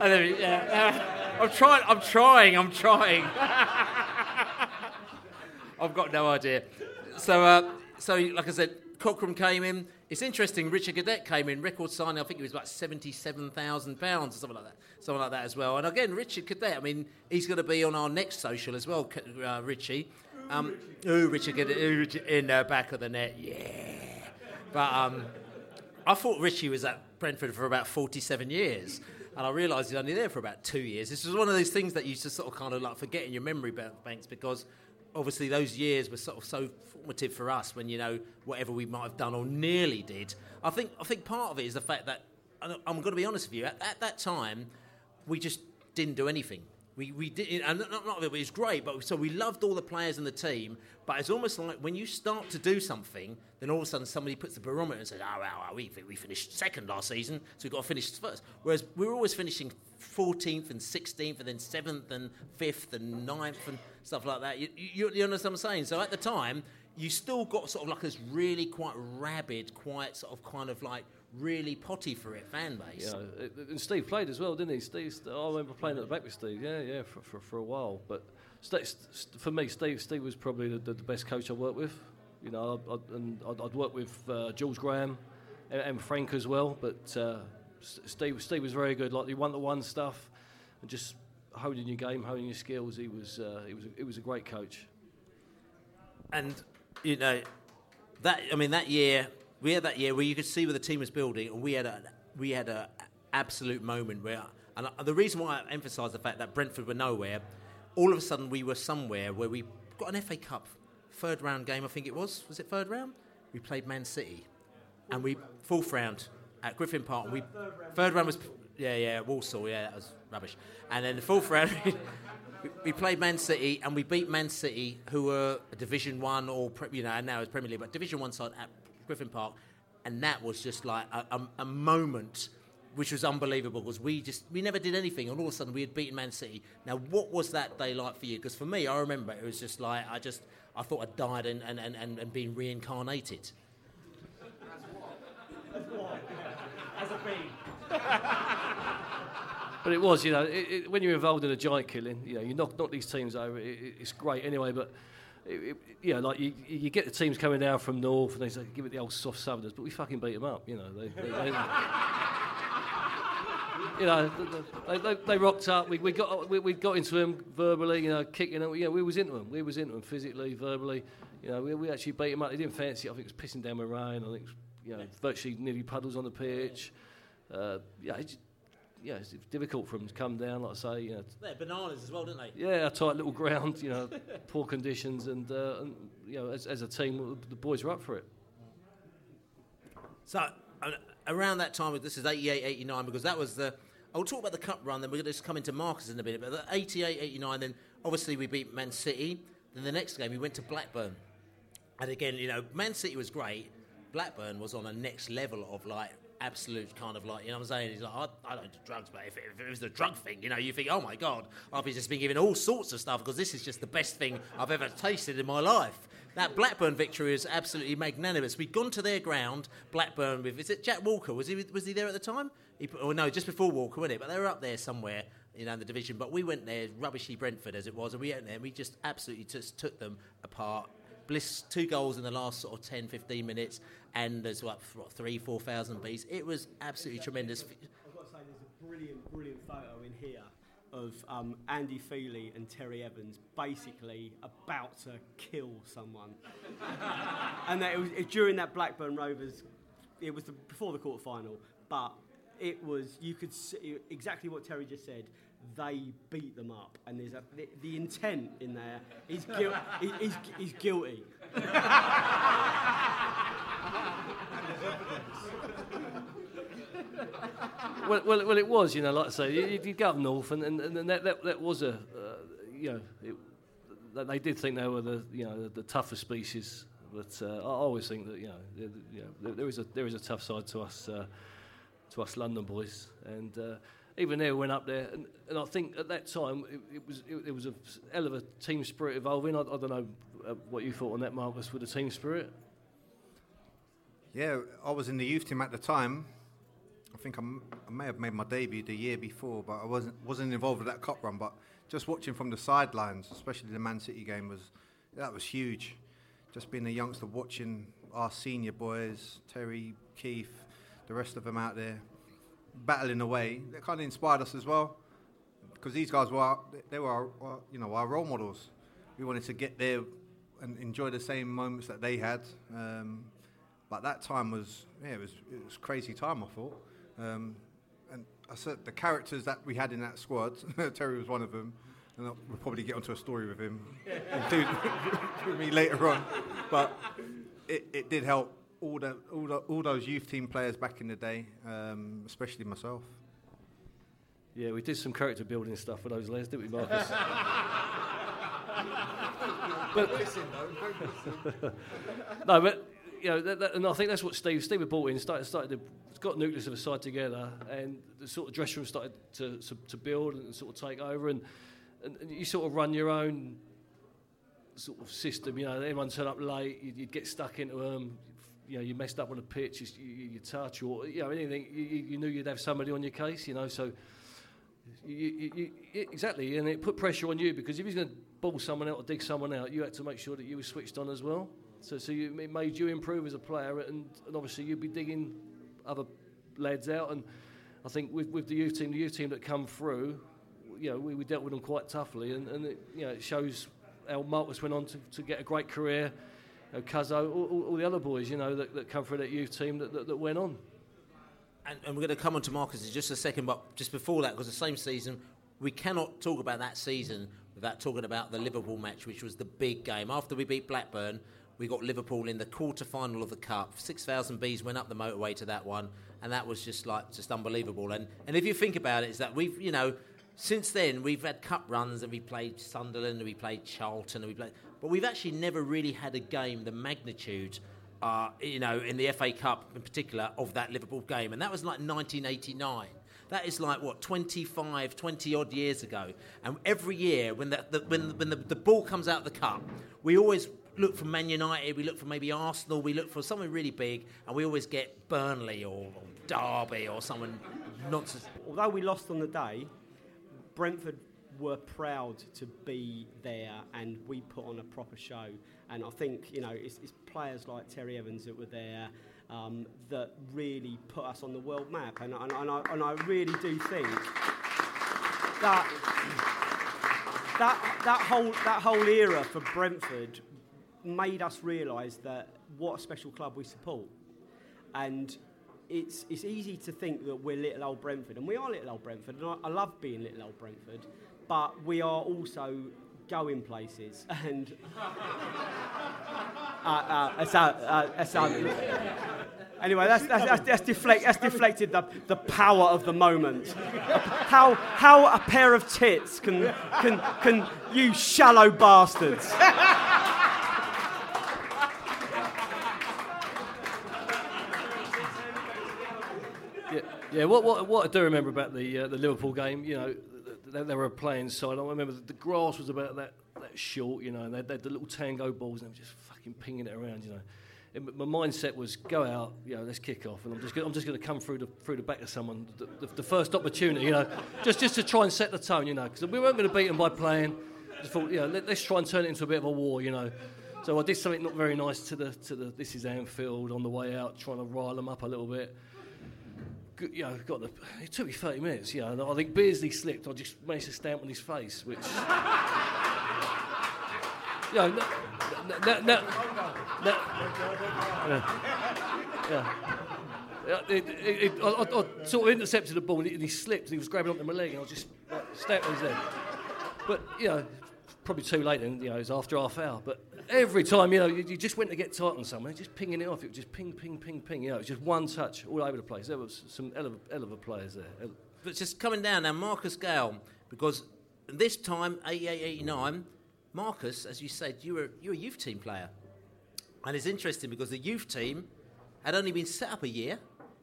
know, yeah. I'm trying. I'm trying. I'm trying. I've got no idea. So, uh, so like I said, Cochrane came in. It's interesting. Richard Cadette came in, record signing. I think it was about seventy-seven thousand pounds or something like that. Something like that as well. And again, Richard Cadette. I mean, he's going to be on our next social as well, uh, Richie. Um, ooh, Richard Cadette ooh, Richard in the back of the net. Yeah. But um, I thought Richie was at Brentford for about 47 years, and I realised he's only there for about two years. This was one of those things that you just sort of kind of like forget in your memory banks because obviously those years were sort of so formative for us when you know whatever we might have done or nearly did. I think I think part of it is the fact that I'm going to be honest with you. At, at that time, we just didn't do anything. We, we did, and not, not that it was great, but so we loved all the players in the team. But it's almost like when you start to do something, then all of a sudden somebody puts the barometer and says, "Oh, wow, we we finished second last season, so we've got to finish first. Whereas we were always finishing 14th and 16th, and then seventh and fifth and ninth and stuff like that. You, you, you understand what I'm saying? So at the time, you still got sort of like this really quite rabid, quite sort of kind of like really potty for it fan base. You know, it- and Steve played as well, didn't he? Steve, I remember playing at the back with Steve. Yeah, yeah, for, for, for a while. But for me, Steve, Steve was probably the, the, the best coach I worked with. You know, I, I, and I'd, I'd worked with uh, George Graham and, and Frank as well. But uh, Steve, Steve was very good. Like the one-to-one stuff, and just holding your game, holding your skills. He was, uh, he was, a, he was a great coach. And you know that I mean that year we had that year where you could see where the team was building, and we had a we had a absolute moment where And the reason why I emphasise the fact that Brentford were nowhere, all of a sudden we were somewhere where we got an FA Cup third round game. I think it was. Was it third round? We played Man City, and we fourth round at Griffin Park. And we third round was yeah yeah Walsall yeah that was rubbish. And then the fourth round. we- played Man City and we beat Man City, who were a Division One or you know, now it's Premier League, but Division One side at Griffin Park, and that was just like a, a, a moment which was unbelievable because we just we never did anything, and all of a sudden we had beaten Man City. Now, what was that day like for you? Because for me, I remember it was just like I just I thought I'd died and and, and, and, and been reincarnated. As a boy, as a B. But it was, you know, it, it, when you're involved in a giant killing, you know, you knock, knock these teams over. It, it, it's great anyway, but it, it, you know, like you, you get the teams coming down from north and they say, give it the old soft Southerners, but we fucking beat them up, you know. They, they, they, you know, they, they, they rocked up. We, we got we, we got into them verbally, you know, kicking them. You know, we was into them. We was into them physically, verbally. You know, we, we actually beat them up. They didn't fancy it. I think it was pissing down with rain. I think it was, you know, virtually nearly puddles on the pitch. Uh, yeah, it's, yeah, it's difficult for them to come down. Like I say, you know, They're bananas as well, didn't they? yeah, a tight little ground, you know, poor conditions, and, uh, and you know, as, as a team, the boys were up for it. So uh, around that time, this is 88, 89, because that was the. I'll talk about the cup run, then we're going to just come into Marcus in a minute. But the 88, 89, then obviously we beat Man City. Then the next game we went to Blackburn, and again, you know, Man City was great. Blackburn was on a next level of like absolute kind of like you know what I'm saying. He's like, I, I don't do drugs, but if it, if it was the drug thing, you know, you think, oh my god, I've just been given all sorts of stuff because this is just the best thing I've ever tasted in my life. That Blackburn victory is absolutely magnanimous. We'd gone to their ground, Blackburn, with is it Jack Walker? Was he was he there at the time? He, oh no, just before Walker, wasn't it? But they were up there somewhere, you know, in the division. But we went there, rubbishy Brentford as it was, and we went there and we just absolutely just took them apart. Bliss two goals in the last sort of 10, 15 minutes, and there's what, what three, four thousand beats. It was absolutely tremendous. I've got to say, there's a brilliant, brilliant photo in here of um, Andy Feeley and Terry Evans basically about to kill someone. and that it was it, during that Blackburn Rovers, it was the, before the quarter final, but it was, you could see exactly what Terry just said. They beat them up, and there's a, the, the intent in there. He's, guil- he, he's, he's guilty. well, well, well, it was, you know, like I say, you, you go up north, and, and, and that, that, that was a, uh, you know, it, they did think they were the, you know, the, the tougher species. But uh, I always think that, you know, there, you know there, there is a there is a tough side to us, uh, to us London boys, and uh, even there we went up there, and, and I think at that time it, it was it, it was a hell of a team spirit evolving. I, I don't know uh, what you thought on that, Marcus, with the team spirit. Yeah, I was in the youth team at the time. I think I may have made my debut the year before, but I wasn't wasn't involved with that cup run. But just watching from the sidelines, especially the Man City game, was that was huge. Just being a youngster, watching our senior boys, Terry, Keith, the rest of them out there battling away, that kind of inspired us as well. Because these guys were our, they were our, you know our role models. We wanted to get there and enjoy the same moments that they had. Um, but that time was yeah, it was it was crazy time. I thought, um, and I said the characters that we had in that squad. Terry was one of them, and we'll probably get onto a story with him, with me later on. But it, it did help all the, all the all those youth team players back in the day, um, especially myself. Yeah, we did some character building stuff for those lads, didn't we, Marcus? no, but you know, that, that, and I think that's what Steve Steve had brought in. Started, started to, got nucleus of a side together, and the sort of dressing room started to, to to build and sort of take over, and, and, and you sort of run your own sort of system. You know, everyone turn up late, you'd, you'd get stuck into them. You know, you messed up on the pitch, you, you, you touch or you know anything. You, you knew you'd have somebody on your case. You know, so. Exactly, and it put pressure on you because if he's going to ball someone out or dig someone out, you had to make sure that you were switched on as well. So, so it made you improve as a player, and, and obviously you'd be digging other lads out. And I think with, with the youth team, the youth team that come through, you know, we, we dealt with them quite toughly, and, and it, you know, it shows how Marcus went on to, to get a great career. You Cuzzo, all, all, the other boys, you know, that, that come through that youth team that, that, that went on. and, and we're going to come on to Marcus in just a second, but just before that, because the same season, we cannot talk about that season without talking about the Liverpool match, which was the big game. After we beat Blackburn, we got Liverpool in the quarter final of the Cup. 6,000 bees went up the motorway to that one, and that was just like, just unbelievable. And, and if you think about it, is that we've, you know, since then we've had cup runs and we played Sunderland and we played Charlton and we played, but we've actually never really had a game the magnitude uh, you know, in the FA Cup in particular, of that Liverpool game. And that was like 1989. That is like, what, 25, 20 odd years ago. And every year, when the, the when, when the, the ball comes out of the cup, we always look for Man United, we look for maybe Arsenal, we look for something really big, and we always get Burnley or, or Derby or someone nonsense. Although we lost on the day, Brentford were proud to be there and we put on a proper show. And I think, you know, it's, it's players like Terry Evans that were there um, that really put us on the world map. And, and, and, I, and I really do think that, that, that, whole, that whole era for Brentford made us realise that what a special club we support. And it's, it's easy to think that we're little old Brentford, and we are little old Brentford, and I, I love being little old Brentford but we are also going places. And uh, uh, that's, uh, that's, anyway, that's, that's, that's, that's, deflect, that's deflected the, the power of the moment. How, how a pair of tits can, can, can you shallow bastards. Yeah, yeah. What, what, what I do remember about the uh, the Liverpool game, you know, they, they were playing side. I remember the, grass was about that, that short, you know, and they, they had the little tango balls and they were just fucking pinging it around, you know. My mindset was go out, you know, let's kick off, and I'm just, I'm just going to come through the through the back of someone, the, the, the first opportunity, you know, just just to try and set the tone, you know, because we weren't going to beat them by playing. Just thought, you know, let, us try and turn it into a bit of a war, you know. So I did something not very nice to the to the this is Anfield on the way out, trying to rile them up a little bit you know, got the. It took me 30 minutes, you know. I think Beardsley slipped. I just managed to stamp on his face, which. you know, no, no, no, yeah. It, it, it, I, I, sort of intercepted the ball and he slipped and he was grabbing onto my leg and I just like, stamped on his leg. But, you know, probably too late and, you know, it was after half hour. But every time, you know, you, you, just went to get tight on someone, just pinging it off. It was just ping, ping, ping, ping. You know, it was just one touch all over the place. There was some a players there. But just coming down now, Marcus Gayle, because this time, 88, 89, Marcus, as you said, you were, you were a youth team player. And it's interesting because the youth team had only been set up a year.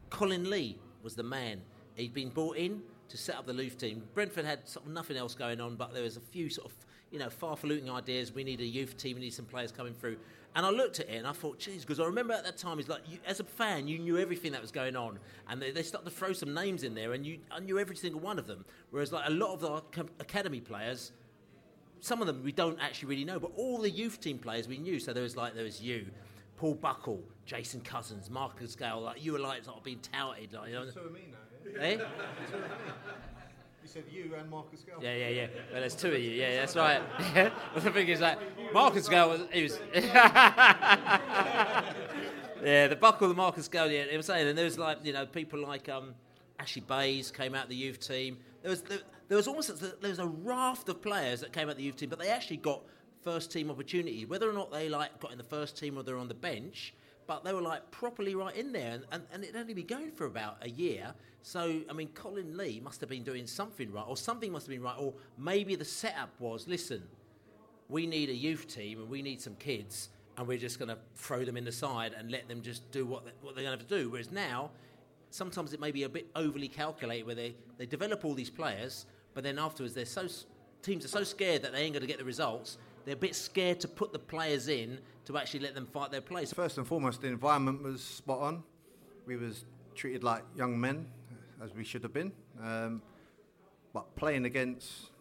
Colin Lee was the man. He'd been brought in to set up the youth team. Brentford had sort of nothing else going on, but there was a few sort of you know, far-faluting ideas. We need a youth team. We need some players coming through. And I looked at it and I thought, geez, because I remember at that time, it's like, you, as a fan, you knew everything that was going on. And they, they started to throw some names in there and you I knew every single one of them. Whereas, like, a lot of the academy players, some of them we don't actually really know, but all the youth team players we knew. So there was, like, there was you, Paul Buckle, Jason Cousins, Marcus Gayle, like, you were, like, sort of being touted. Like, you know. So me now, yeah? Eh? You said you and Marcus Gayle. Yeah, yeah, yeah. Well, there's two of you. Yeah, that's right. Yeah. the thing is that Marcus Gayle was. He was. yeah, the buckle of the Marcus Gayle. Yeah, it was saying, and there was like you know people like um, Ashley Bayes came out the youth team. There was there, there was almost there was a raft of players that came out the youth team, but they actually got first team opportunity. Whether or not they like got in the first team or they're on the bench, but they were like properly right in there, and, and, and it'd only been going for about a year. So, I mean, Colin Lee must have been doing something right, or something must have been right, or maybe the setup was listen, we need a youth team and we need some kids, and we're just going to throw them in the side and let them just do what, they, what they're going to have to do. Whereas now, sometimes it may be a bit overly calculated where they, they develop all these players, but then afterwards, they're so, teams are so scared that they ain't going to get the results, they're a bit scared to put the players in to actually let them fight their place. First and foremost, the environment was spot on. We was treated like young men as we should have been. Um, but playing against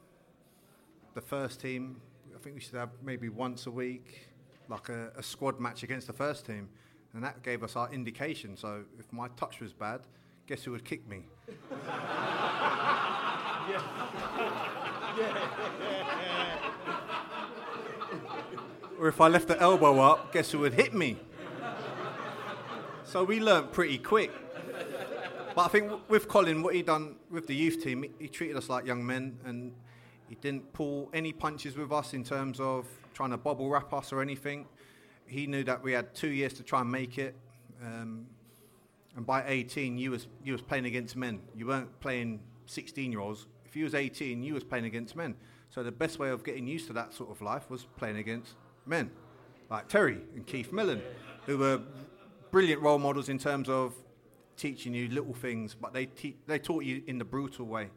the first team, I think we should have maybe once a week, like a, a squad match against the first team. And that gave us our indication. So if my touch was bad, guess who would kick me? or if I left the elbow up, guess who would hit me? So we learnt pretty quick. but I think with Colin, what he done with the youth team, he, treated us like young men, and he didn't pull any punches with us in terms of trying to bubble wrap us or anything. He knew that we had two years to try and make it, um, and by 18, you was you was playing against men. You weren't playing 16 year olds. If you was 18, you was playing against men. So the best way of getting used to that sort of life was playing against men, like Terry and Keith Millen, who were brilliant role models in terms of teaching you little things, but they te- they taught you in the brutal way,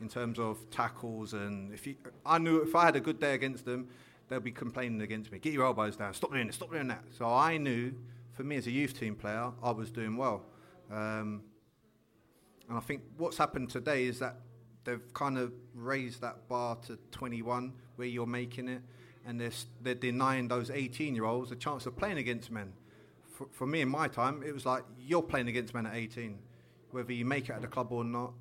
in terms of tackles and if you, I knew if I had a good day against them, they'll be complaining against me. Get your elbows down. Stop doing this. Stop doing that. So I knew, for me as a youth team player, I was doing well. Um, and I think what's happened today is that they've kind of raised that bar to 21, where you're making it, and they're, they're denying those 18 year olds a chance of playing against men. For, for me in my time, it was like you're playing against men at 18. Whether you make it at the club or not,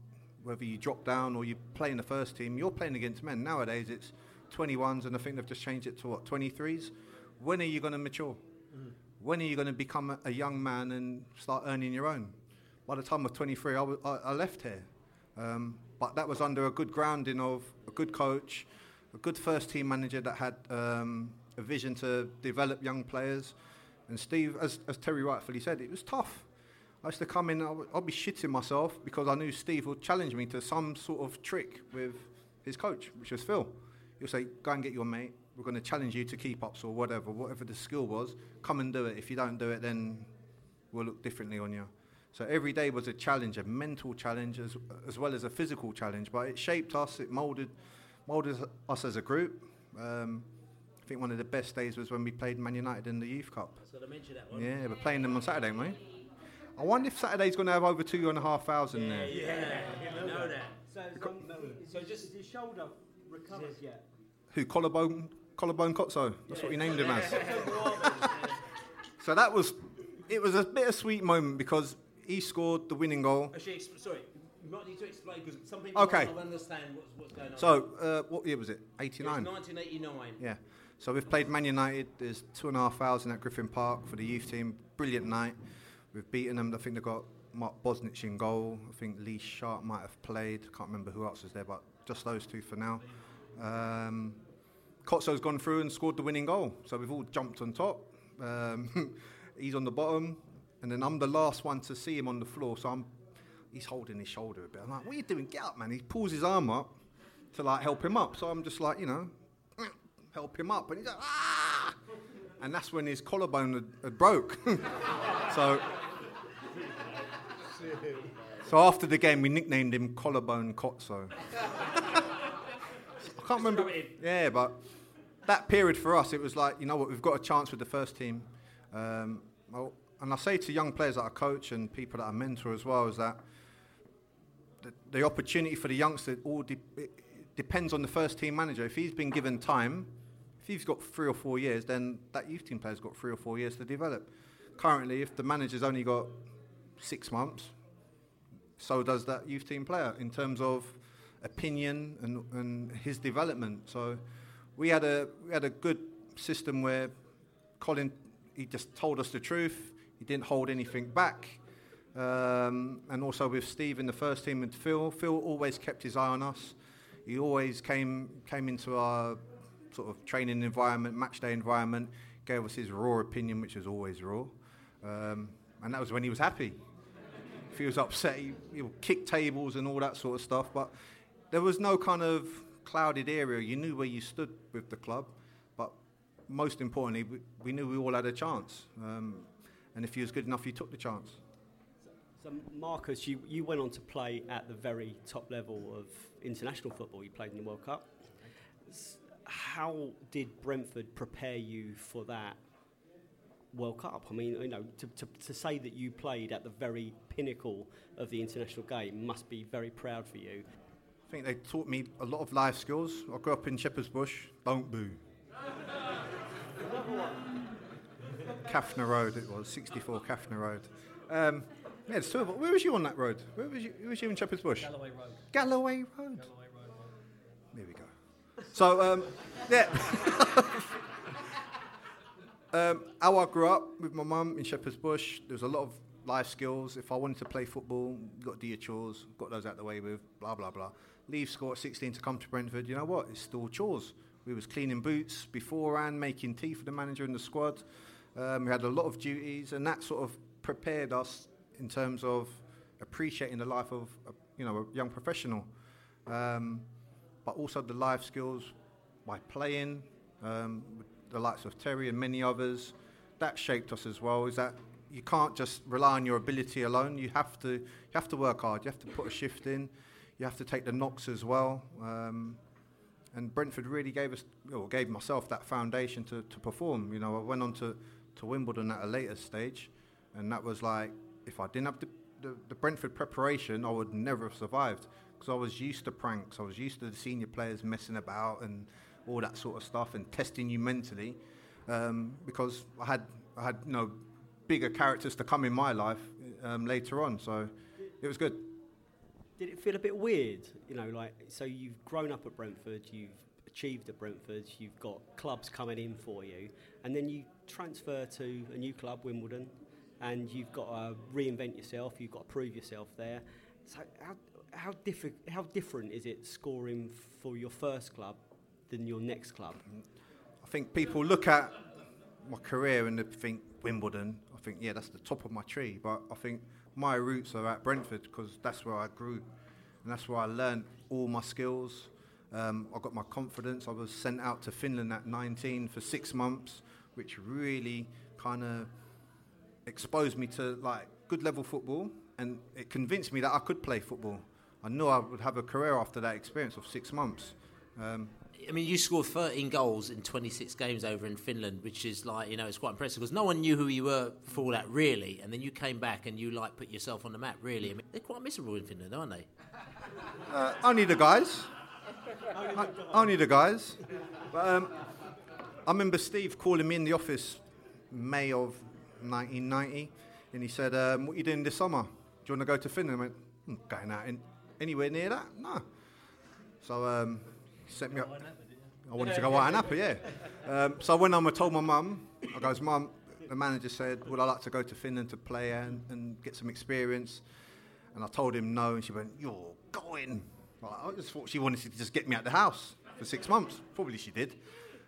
whether you drop down or you play in the first team, you're playing against men. Nowadays, it's 21s, and I think they've just changed it to what, 23s? When are you going to mature? When are you going to become a, a young man and start earning your own? By the time of 23, I, wa- I, I left here. Um, but that was under a good grounding of a good coach, a good first team manager that had um, a vision to develop young players. And Steve, as, as Terry rightfully said, it was tough. I used to come in, I'd be shitting myself because I knew Steve would challenge me to some sort of trick with his coach, which was Phil. He'll say, Go and get your mate. We're going to challenge you to keep ups or whatever, whatever the skill was. Come and do it. If you don't do it, then we'll look differently on you. So every day was a challenge, a mental challenge as, as well as a physical challenge. But it shaped us, it moulded, moulded us as a group. Um, I think one of the best days was when we played Man United in the Youth Cup. So I mentioned that one. Yeah, we're playing them on Saturday, aren't we? I wonder if Saturday's going to have over two and a half thousand there. Yeah, you know that. So, so, so just is his shoulder recovered yet? Who collarbone collarbone Kotso? That's what we named him as. so that was it was a bittersweet moment because he scored the winning goal. Actually, ex- sorry, you might need to explain because some people Okay. might not understand what's, what's going on. So uh, what year was it? It was 89. 1989. Yeah. So we've played Man United. There's two and a half two and a half thousand at Griffin Park for the youth team. Brilliant night. We've beaten them. I think they've got Mark Bosnich in goal. I think Lee Sharpe might have played. I Can't remember who else was there, but just those two for now. Um, Kotso's gone through and scored the winning goal. So we've all jumped on top. Um, he's on the bottom, and then I'm the last one to see him on the floor. So I'm, he's holding his shoulder a bit. I'm like, "What are you doing? Get up, man!" He pulls his arm up to like help him up. So I'm just like, you know, help him up, and he's like, ah! And that's when his collarbone had, had broke. so. So after the game, we nicknamed him Collarbone Kotso. I can't remember. Yeah, but that period for us, it was like, you know what, we've got a chance with the first team. Um, well, and I say to young players that I coach and people that I mentor as well, is that the, the opportunity for the youngster all de- depends on the first team manager. If he's been given time, if he's got three or four years, then that youth team player's got three or four years to develop. Currently, if the manager's only got six months, so does that youth team player in terms of opinion and, and his development. So we had a we had a good system where Colin he just told us the truth. He didn't hold anything back. Um, and also with Steve in the first team and Phil, Phil always kept his eye on us. He always came came into our sort of training environment, match day environment, gave us his raw opinion, which was always raw. Um, and that was when he was happy if he was upset, he, he would kick tables and all that sort of stuff. But there was no kind of clouded area. You knew where you stood with the club, but most importantly, we, we knew we all had a chance. Um, and if you was good enough, you took the chance. So, Marcus, you, you went on to play at the very top level of international football. You played in the World Cup. How did Brentford prepare you for that World Cup? I mean, you know, to, to, to say that you played at the very pinnacle of the international game must be very proud for you. I think they taught me a lot of life skills. I grew up in Shepherd's Bush. Don't boo. Cathnor Road, it was 64 Cathnor Road. Um, yeah, two of. Where was you on that road? Where was you? Where was you in Shepherd's Bush? Galloway Road. Galloway Road. There we go. So, um, yeah. um, how I grew up with my mum in Shepherd's Bush, there was a lot of life skills. If I wanted to play football, got to do your chores, got those out the way with, blah, blah, blah. Leave school at 16 to come to Brentford, you know what? It's still chores. We was cleaning boots beforehand, making tea for the manager and the squad. Um, we had a lot of duties, and that sort of prepared us in terms of appreciating the life of, a, you know, a young professional. Um, but also the life skills by playing, um, the likes of Terry and many others, that shaped us as well. Is that you can't just rely on your ability alone. You have to you have to work hard. You have to put a shift in. You have to take the knocks as well. Um, and Brentford really gave us, or gave myself that foundation to, to perform. You know, I went on to, to Wimbledon at a later stage, and that was like, if I didn't have the, the, the Brentford preparation, I would never have survived because I was used to pranks. I was used to the senior players messing about and all that sort of stuff and testing you mentally um, because I had I had you know bigger characters to come in my life um, later on. So it was good. Did it feel a bit weird? You know, like so you've grown up at Brentford, you've achieved at Brentford, you've got clubs coming in for you, and then you transfer to a new club, Wimbledon, and you've got to reinvent yourself. You've got to prove yourself there. So how how, diffi- how different is it scoring for your first club than your next club? I think people look at my career and they think Wimbledon. I think yeah, that's the top of my tree. But I think my roots are at Brentford because that's where I grew, and that's where I learned all my skills. Um, I got my confidence. I was sent out to Finland at 19 for six months, which really kind of exposed me to like good level football, and it convinced me that I could play football. I knew I would have a career after that experience of six months. Um, I mean, you scored 13 goals in 26 games over in Finland, which is like, you know, it's quite impressive because no one knew who you were before that, really. And then you came back and you, like, put yourself on the map, really. I mean, they're quite miserable in Finland, aren't they? Uh, only the guys. I, only the guys. But, um, I remember Steve calling me in the office May of 1990, and he said, um, "What are you doing this summer? Do you want to go to Finland?" I went, "I'm going out in anywhere near that? No." So um, he set me up. I wanted to go out in Napa, yeah. Um, so when I and told my mum. I goes, "Mum, the manager said, would I like to go to Finland to play and, and get some experience?" And I told him no, and she went, "You're going." Well, I just thought she wanted to just get me out of the house for six months. Probably she did.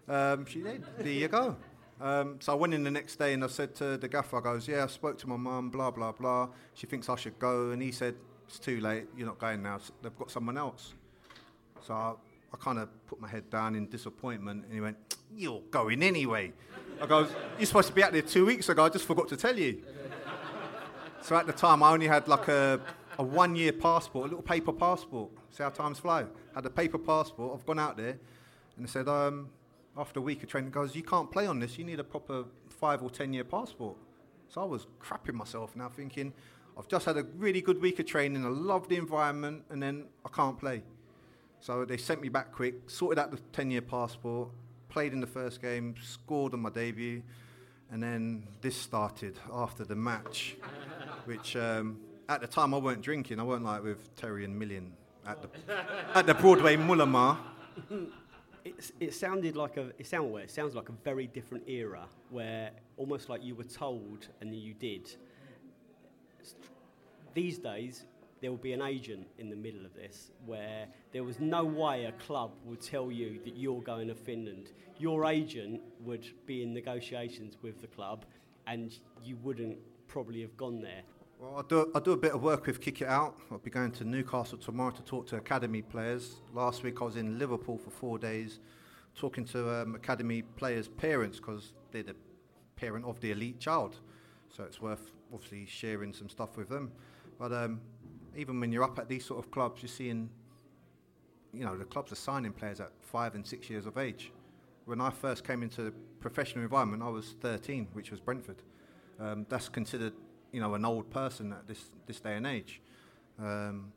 Um, she did. There you go. Um, so I went in the next day and I said to the gaffer, I goes, yeah, I spoke to my mum, blah, blah, blah. She thinks I should go. And he said, it's too late. You're not going now. They've got someone else. So I, I kind of put my head down in disappointment. And he went, you're going anyway. I goes, you're supposed to be out there two weeks ago. I just forgot to tell you. so at the time, I only had like a, a one year passport, a little paper passport. See how times fly. Had a paper passport. I've gone out there and they said, um, after a week of training, goes, you can't play on this. You need a proper five or ten year passport. So I was crapping myself now, thinking, I've just had a really good week of training. I love the environment, and then I can't play. So they sent me back quick, sorted out the ten year passport, played in the first game, scored on my debut, and then this started after the match, which um, at the time I weren't drinking. I weren't like with Terry and Millen at the at the Broadway Mullamar. It's, it sounded like a it sound well, it sounds like a very different era where almost like you were told and you did. These days, there will be an agent in the middle of this where there was no way a club would tell you that you're going to Finland. Your agent would be in negotiations with the club, and you wouldn't probably have gone there. Well, I do, I do a bit of work with Kick It Out. I'll be going to Newcastle tomorrow to talk to academy players. Last week I was in Liverpool for four days talking to um, academy players' parents because they're the parent of the elite child. So it's worth obviously sharing some stuff with them. But um, even when you're up at these sort of clubs, you're seeing, you know, the clubs are signing players at five and six years of age. When I first came into the professional environment, I was 13, which was Brentford. Um, that's considered you know, an old person at this, this day and age. Um,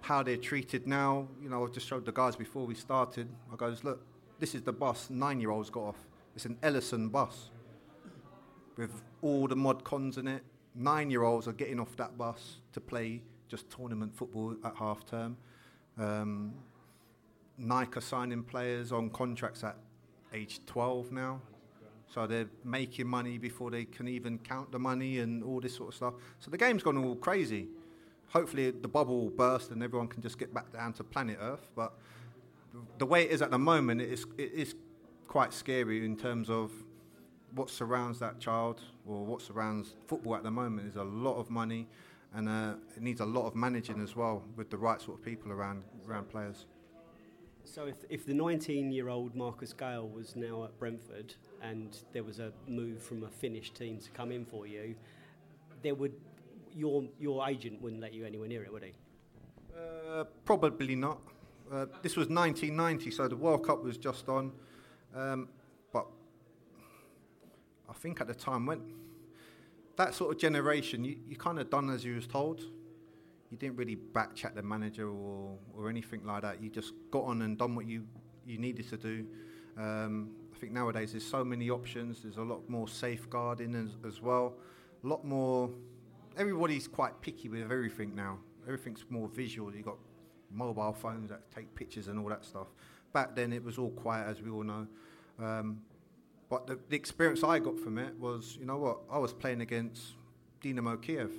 how they're treated now, you know, I just showed the guys before we started. I goes, look, this is the bus nine year olds got off. It's an Ellison bus with all the mod cons in it. Nine year olds are getting off that bus to play just tournament football at half term. Um, Nike are signing players on contracts at age 12 now. So they're making money before they can even count the money and all this sort of stuff. So the game's gone all crazy. Hopefully the bubble will burst and everyone can just get back down to planet Earth. But the way it is at the moment, it is, it is quite scary in terms of what surrounds that child or what surrounds football at the moment is a lot of money and uh, it needs a lot of managing as well with the right sort of people around around players. So if, if the 19-year-old Marcus Gayle was now at Brentford and there was a move from a Finnish team to come in for you, there would your your agent wouldn't let you anywhere near it, would he? Uh, probably not. Uh, this was 1990, so the World Cup was just on. Um, but I think at the time when that sort of generation, you, you kind of done as you was told. You didn't really back chat the manager or, or anything like that. You just got on and done what you, you needed to do. Um, I think nowadays there's so many options. There's a lot more safeguarding as, as well. A lot more. Everybody's quite picky with everything now. Everything's more visual. You've got mobile phones that take pictures and all that stuff. Back then it was all quiet, as we all know. Um, but the, the experience I got from it was, you know what, I was playing against Dynamo Kiev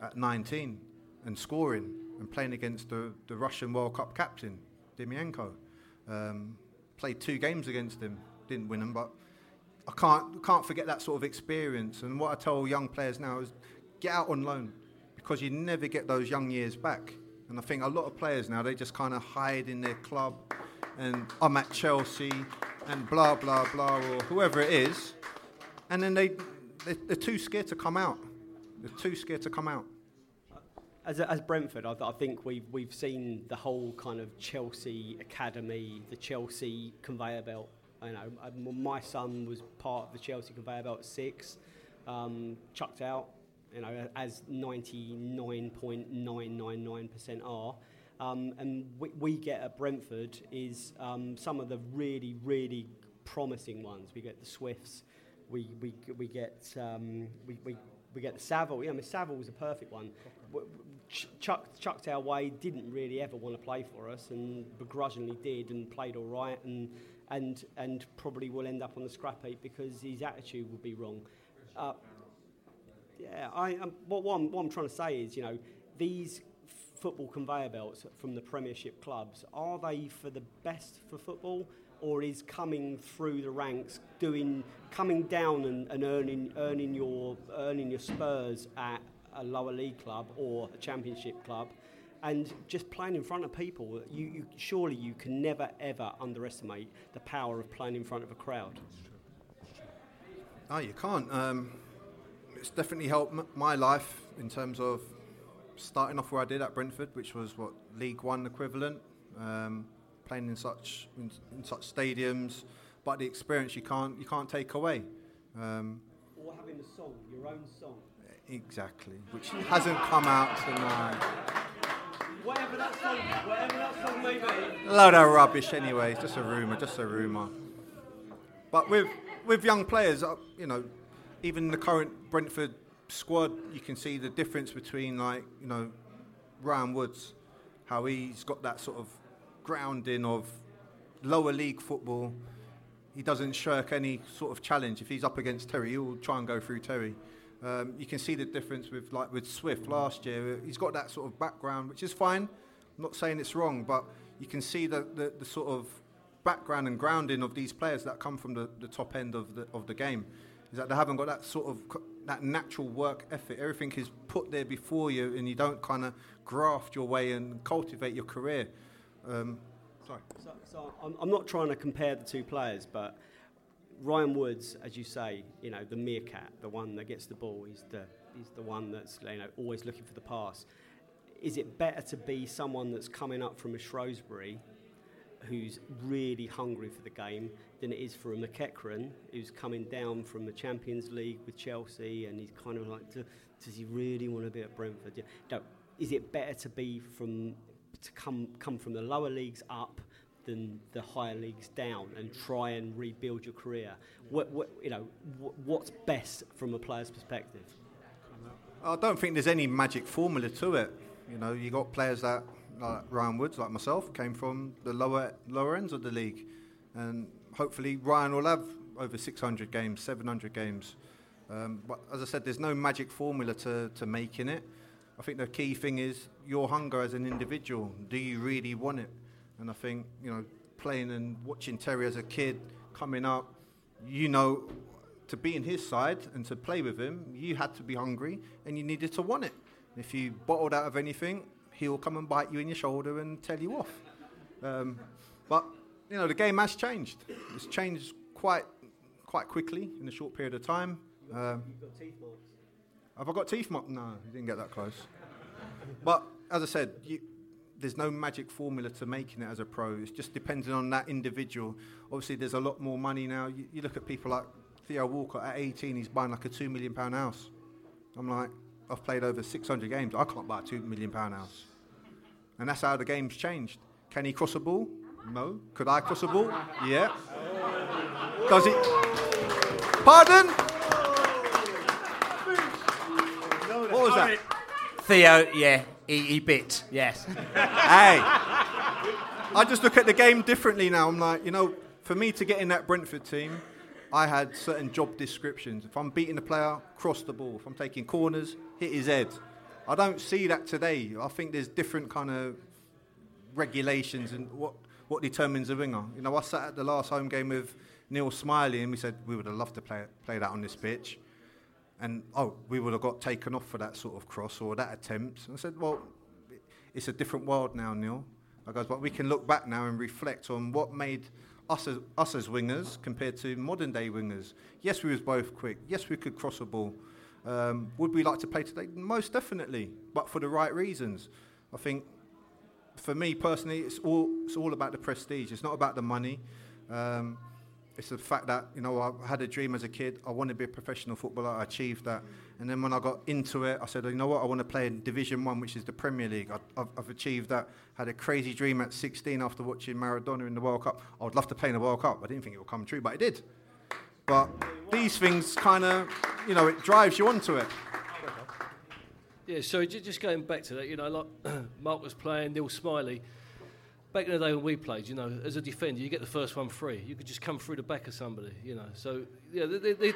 at 19 and scoring and playing against the, the Russian World Cup captain, Demyanenko. Um, played two games against him, didn't win them, but I can't, can't forget that sort of experience. And what I tell young players now is get out on loan because you never get those young years back. And I think a lot of players now, they just kind of hide in their club and I'm at Chelsea and blah, blah, blah, or whoever it is. And then they, they, they're too scared to come out. They're too scared to come out. As, as Brentford, I, I think we've, we've seen the whole kind of Chelsea academy, the Chelsea conveyor belt. You know, my son was part of the Chelsea conveyor belt at six, um, chucked out, you know, as 99.999% are. Um, and we, we, get at Brentford is um, some of the really, really promising ones. We get the Swifts, we, we, we get um, we, we, we get the Saville. Yeah, I mean Saville was a perfect one. Chuck, chucked our way, didn't really ever want to play for us, and begrudgingly did, and played all right, and and and probably will end up on the scrap heap because his attitude would be wrong. Uh, yeah, I, um, what, what, I'm, what I'm trying to say is, you know, these football conveyor belts from the Premiership clubs, are they for the best for football, or is coming through the ranks, doing, coming down and, and earning, earning your, earning your spurs at a lower league club or a Championship club, and just playing in front of people? You, you surely you can never ever underestimate the power of playing in front of a crowd. No, you can't. Um, it's definitely helped m- my life in terms of starting off where I did at Brentford, which was what League One equivalent, um, playing in such in, in, such stadiums, but the experience you can't you can't take away. Um, or having a song, your own song. Exactly, which hasn't come out tonight. Whatever that song, whatever that song may be. Load of rubbish anyway. It's just a rumor, just a rumor. But with with young players, uh, you know, even the current Brentford squad, you can see the difference between like you know Ryan Woods, how he's got that sort of grounding of lower league football. He doesn't shirk any sort of challenge. If he's up against Terry, he'll try and go through Terry. Um, you can see the difference with like with Swift last year. He's got that sort of background, which is fine. I'm not saying it's wrong, but you can see the, the, the sort of background and grounding of these players that come from the, the top end of the of the game. Is that they haven't got that sort of that natural work ethic. Everything is put there before you, and you don't kind of graft your way and cultivate your career. Um, sorry. So, so I'm, I'm, not trying to compare the two players, but Ryan Woods, as you say, you know, the meerkat, the one that gets the ball, he's the he's the one that's you know always looking for the pass. Is it better to be someone that's coming up from a Shrewsbury who's really hungry for the game than it is for a McEachran who's coming down from the Champions League with Chelsea and he's kind of like, does he really want to be at Brentford? No, is it better to be from to come come from the lower leagues up than the higher leagues down and try and rebuild your career? What, what you know, what, what's best from a player's perspective? I don't think there's any magic formula to it. You know, you got players that like Ryan Woods, like myself, came from the lower lower ends of the league, and hopefully Ryan will have over 600 games, 700 games. Um, but as I said, there's no magic formula to, to making it. I think the key thing is your hunger as an individual. Do you really want it? And I think, you know, playing and watching Terry as a kid coming up, you know, to be in his side and to play with him, you had to be hungry and you needed to want it. If you bottled out of anything, he'll come and bite you in your shoulder and tell you off. Um, but you know, the game has changed. It's changed quite quite quickly in a short period of time. Um, have I got teeth marks? No, you didn't get that close. but as I said, you, there's no magic formula to making it as a pro. It's just depending on that individual. Obviously, there's a lot more money now. You, you look at people like Theo Walcott at 18, he's buying like a two million pound house. I'm like, I've played over 600 games. I can't buy a two million pound house. And that's how the game's changed. Can he cross a ball? No. Could I cross a ball? Yeah. Does he? Pardon? What was that? Theo, yeah, he, he bit, yes. hey, I just look at the game differently now. I'm like, you know, for me to get in that Brentford team, I had certain job descriptions. If I'm beating the player, cross the ball. If I'm taking corners, hit his head. I don't see that today. I think there's different kind of regulations and what what determines a winger. You know, I sat at the last home game with Neil Smillie and we said we would have loved to play play that on this pitch. And oh, we would have got taken off for that sort of cross or that attempt. And I said, well, it's a different world now, Neil. I goes, but we can look back now and reflect on what made us as, us as wingers compared to modern day wingers. Yes, we was both quick. Yes, we could cross a ball. Um, would we like to play today? Most definitely, but for the right reasons. I think, for me personally, it's all it's all about the prestige. It's not about the money. Um, it's the fact that you know I had a dream as a kid. I wanted to be a professional footballer. I achieved that, and then when I got into it, I said, you know what, I want to play in Division One, which is the Premier League. I, have I've achieved that. Had a crazy dream at 16 after watching Maradona in the World Cup. I would love to play in the World Cup. I didn't think it would come true, but it did. But these things kind of, you know, it drives you onto it. Yeah, so just going back to that, you know, like Mark was playing, Neil Smillie back in the day when we played, you know, as a defender, you get the first one free. You could just come through the back of somebody, you know. So, yeah, they, they,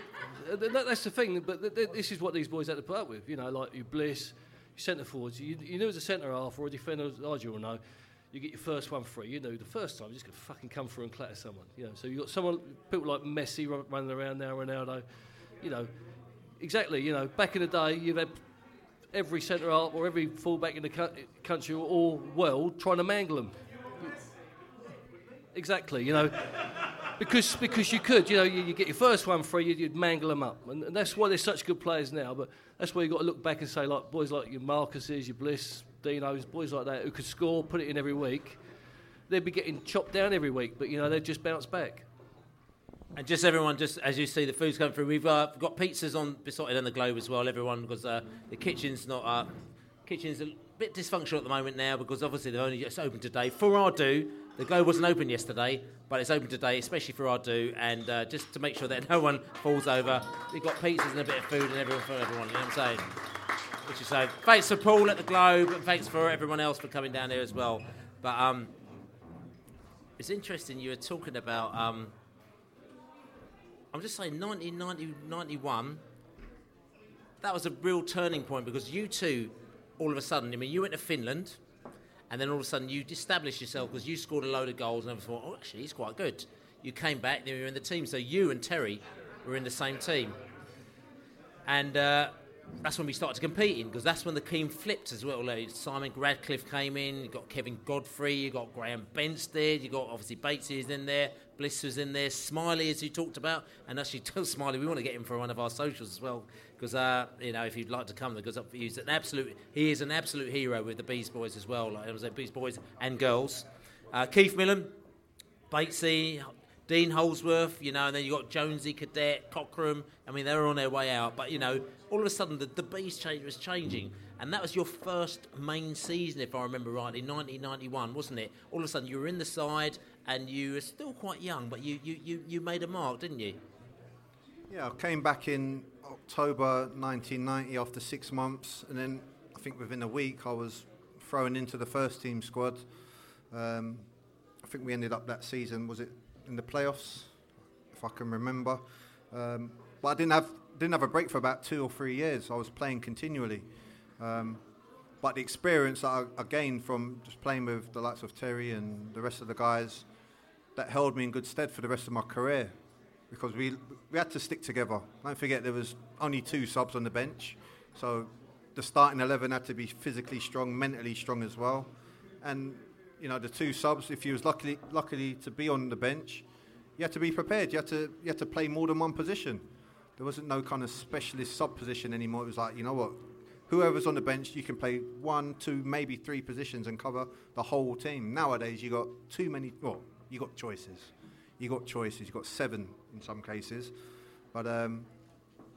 they, that's the thing. But this is what these boys had to put up with, you know, like you Bliss, you centre forwards. You, you knew as a centre half or a defender, as you will know, you get your first one free. You know, the first time, you just going to fucking come through and clatter someone. You know, so you've got someone, people like Messi running around now, Ronaldo, you know, exactly. You know, back in the day, you've had every centre half or every fullback in the country or world trying to mangle them exactly. You know, because because you could. You know, you, you get your first one free, you'd, you'd mangle them up, and, and, that's why they're such good players now. But that's why you have got to look back and say, like boys like your Marcuses, your Bliss, Dinos, boys like that who could score, put it in every week. They'd be getting chopped down every week, but you know they'd just bounce back. And just everyone, just as you see the food's coming through, we've uh, got pizzas on beside it on the globe as well. Everyone, because uh, the kitchen's not uh, kitchen's a bit dysfunctional at the moment now because obviously they've only just opened today. For our do, the Globe wasn't open yesterday, but it's open today, especially for our do, and uh, just to make sure that no one falls over. We've got pizzas and a bit of food and everyone for everyone. You know what I'm saying? Which is so. Thanks for Paul at the Globe, and thanks for everyone else for coming down here as well. But um, it's interesting. You were talking about. Um, I'm just saying, 1991. That was a real turning point because you two, all of a sudden, I mean, you went to Finland and then all of a sudden you established yourself because you scored a load of goals and everyone thought, oh, actually, he's quite good. You came back, then you were in the team. So you and Terry were in the same team. And uh, that's when we started to competing because that's when the team flipped as well. Like Simon Ratcliffe came in, you got Kevin Godfrey, you got Graham Benstead, you got obviously Bates is in there, Bliss was in there, Smillie as you talked about, and actually tell Smillie we want to get him for one of our socials as well because uh, you know if you'd like to come, because he's an absolute he is an absolute hero with the Bees Boys as well. Like I was Bees Boys and girls. Uh, Keith Millen, Batesy, Dean Holdsworth, you know, and then you got Jonesy, Cadette, Cockram. I mean, they were on their way out, but you know, all of a sudden the, the beast change was changing, and that was your first main season, if I remember rightly, 1991, wasn't it? All of a sudden you were in the side, and you were still quite young, but you you, you, you made a mark, didn't you? Yeah, I came back in October 1990 after six months, and then I think within a week I was thrown into the first team squad. Um, I think we ended up that season, was it in the playoffs if I can remember. Um, but I didn't have didn't have a break for about two or three years. I was playing continually. Um, but the experience that I, I gained from just playing with the likes of Terry and the rest of the guys, that held me in good stead for the rest of my career, because we we had to stick together. Don't forget there was only two subs on the bench, so the starting eleven had to be physically strong, mentally strong as well, and you know the two subs. If you was lucky luckily to be on the bench, you had to be prepared. You had to you had to play more than one position. There wasn't no kind of specialist sub position anymore. It was like you know what, whoever's on the bench, you can play one, two, maybe three positions and cover the whole team. Nowadays, you got too many. Well, you got choices. You got choices. You got seven in some cases, but um,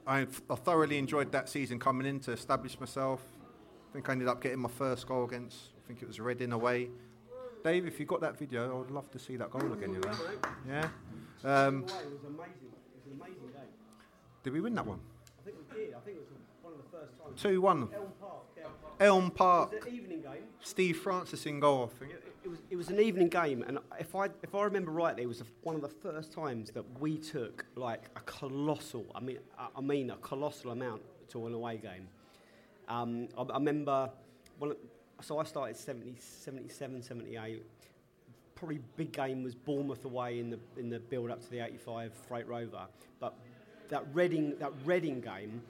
I, I thoroughly enjoyed that season coming in to establish myself. I think I ended up getting my first goal against. I think it was Reading away. Dave, if you got that video, I would love to see that goal again. You know? Yeah. Um, it was amazing. It was an amazing game. did we win that one? I think we did. I think it was one of the first times. Two one. Elm Park. Elm Park. It was an evening game. Steve Francis in goal. I think. It, it was it was an evening game, and if I if I remember rightly, it was one of the first times that we took like a colossal. I mean, I, I mean a colossal amount to an away game. Um, I, I remember. Well, so I started 70, 77, 78. Probably big game was Bournemouth away in the in the build up to the 85 Freight Rover, but that Reading that Reading game.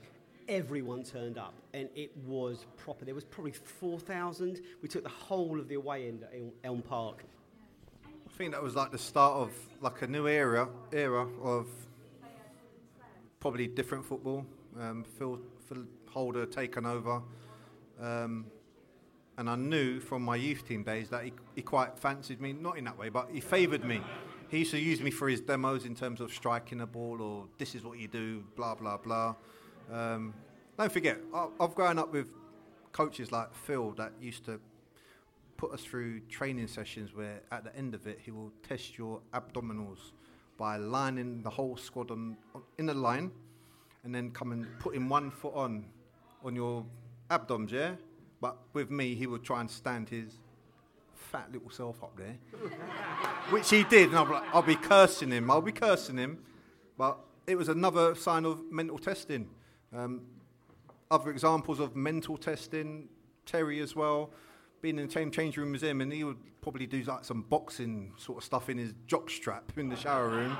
Everyone turned up, and it was proper. There was probably 4,000. We took the whole of the away end at Elm Park. I think that was like the start of like a new era era of probably different football. Um, Phil, Phil Holder taken over, um, and I knew from my youth team days that he, he quite fancied me. Not in that way, but he favoured me. He used to use me for his demos in terms of striking a ball or this is what you do, blah blah blah. Um, don't forget, I, I've grown up with coaches like Phil that used to put us through training sessions where at the end of it he will test your abdominals by lining the whole squad on, on in a line and then come and putting one foot on on your abdoms, yeah? But with me he would try and stand his fat little self up there. Which he did, and I'll be, like, I'll be cursing him, I'll be cursing him. But it was another sign of mental testing. Um, other examples of mental testing, Terry as well, being in the same change room as him, and he would probably do like some boxing sort of stuff in his jock strap in the shower room.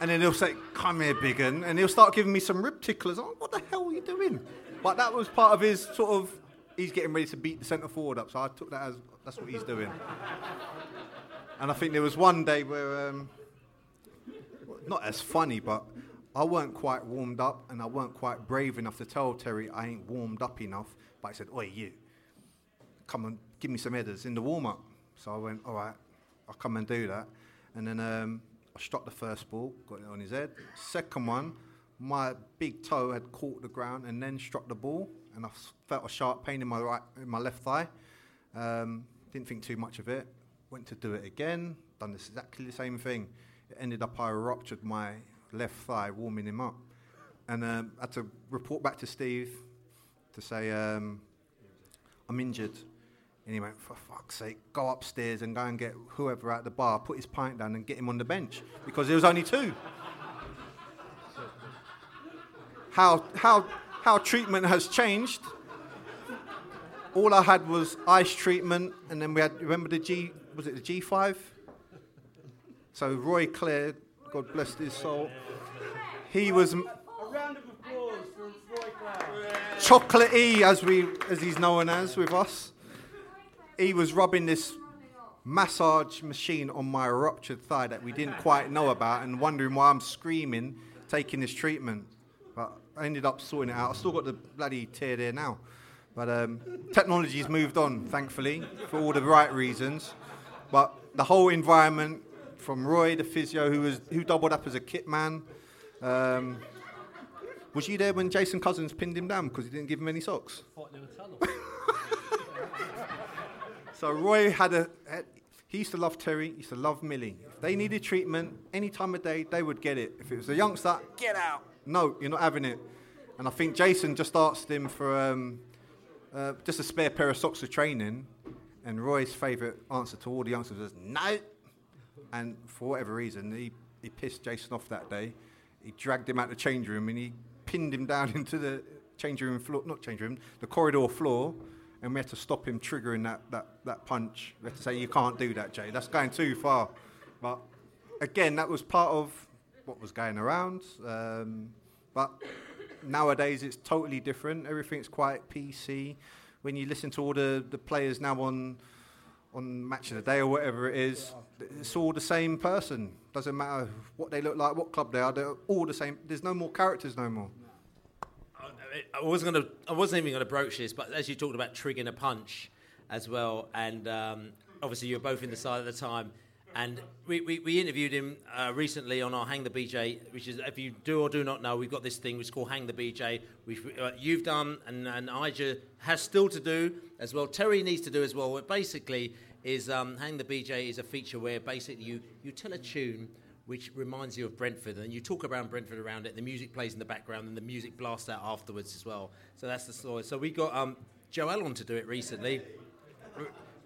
and then he'll say, "Come here, big un," and he'll start giving me some rib ticklers. Oh, what the hell are you doing? But that was part of his sort of. He's getting ready to beat the centre forward up, so I took that as that's what he's doing. and I think there was one day where, um, not as funny, but I weren't quite warmed up and I weren't quite brave enough to tell Terry I ain't warmed up enough. But I said, Oi, you, come and give me some headers in the warm up. So I went, All right, I'll come and do that. And then um, I struck the first ball, got it on his head. Second one, my big toe had caught the ground and then struck the ball, and I felt a sharp pain in my right, in my left thigh. Um, didn't think too much of it. Went to do it again. Done exactly the same thing. It ended up I ruptured my left thigh, warming him up, and um, had to report back to Steve to say um, I'm injured. And he went, for fuck's sake, go upstairs and go and get whoever at the bar, put his pint down and get him on the bench because there was only two. How, how, how treatment has changed. All I had was ice treatment, and then we had, remember the G, was it the G5? So Roy Clare, God bless his soul, he was A round of applause for Roy Cloud. Chocolate E, as we as he's known as with us. He was rubbing this massage machine on my ruptured thigh that we didn't quite know about, and wondering why I'm screaming, taking this treatment. I ended up sorting it out. I've still got the bloody tear there now. But um, technology's moved on, thankfully, for all the right reasons. But the whole environment, from Roy, the physio, who was who doubled up as a kit man. Um, was you there when Jason Cousins pinned him down because he didn't give him any socks? Fighting in a tunnel. So Roy had a. Had, he used to love Terry. He used to love Millie. If they needed treatment any time of day, they would get it. If it was a youngster, get out. No, you're not having it. And I think Jason just asked him for um, uh, just a spare pair of socks for training. And Roy's favourite answer to all the youngsters was no. And for whatever reason, he, he pissed Jason off that day. He dragged him out the change room and he pinned him down into the change room floor, not change room, the corridor floor, and we had to stop him triggering that, that, that punch. We had to say, you can't do that, Jay. That's going too far. But again, that was part of what was going around. Um, but nowadays, it's totally different. Everything's quite PC. When you listen to all the, the players now on on Match of the Day or whatever it is, it's all the same person. Doesn't matter what they look like, what club they are. They're all the same. There's no more characters no more. I wasn't going to. I wasn't even to broach this, but as you talked about triggering a punch as well, and um, obviously you were both in the side at the time, and we, we, we interviewed him uh, recently on our Hang the BJ, which is if you do or do not know, we've got this thing which is called Hang the BJ, which uh, you've done and and Ijah has still to do as well. Terry needs to do as well. But basically, is um, Hang the BJ is a feature where basically you you tell a tune which reminds you of Brentford, and you talk around Brentford around it. The music plays in the background, and the music blasts out afterwards as well. So that's the story. So we got um, Joe Allen to do it recently,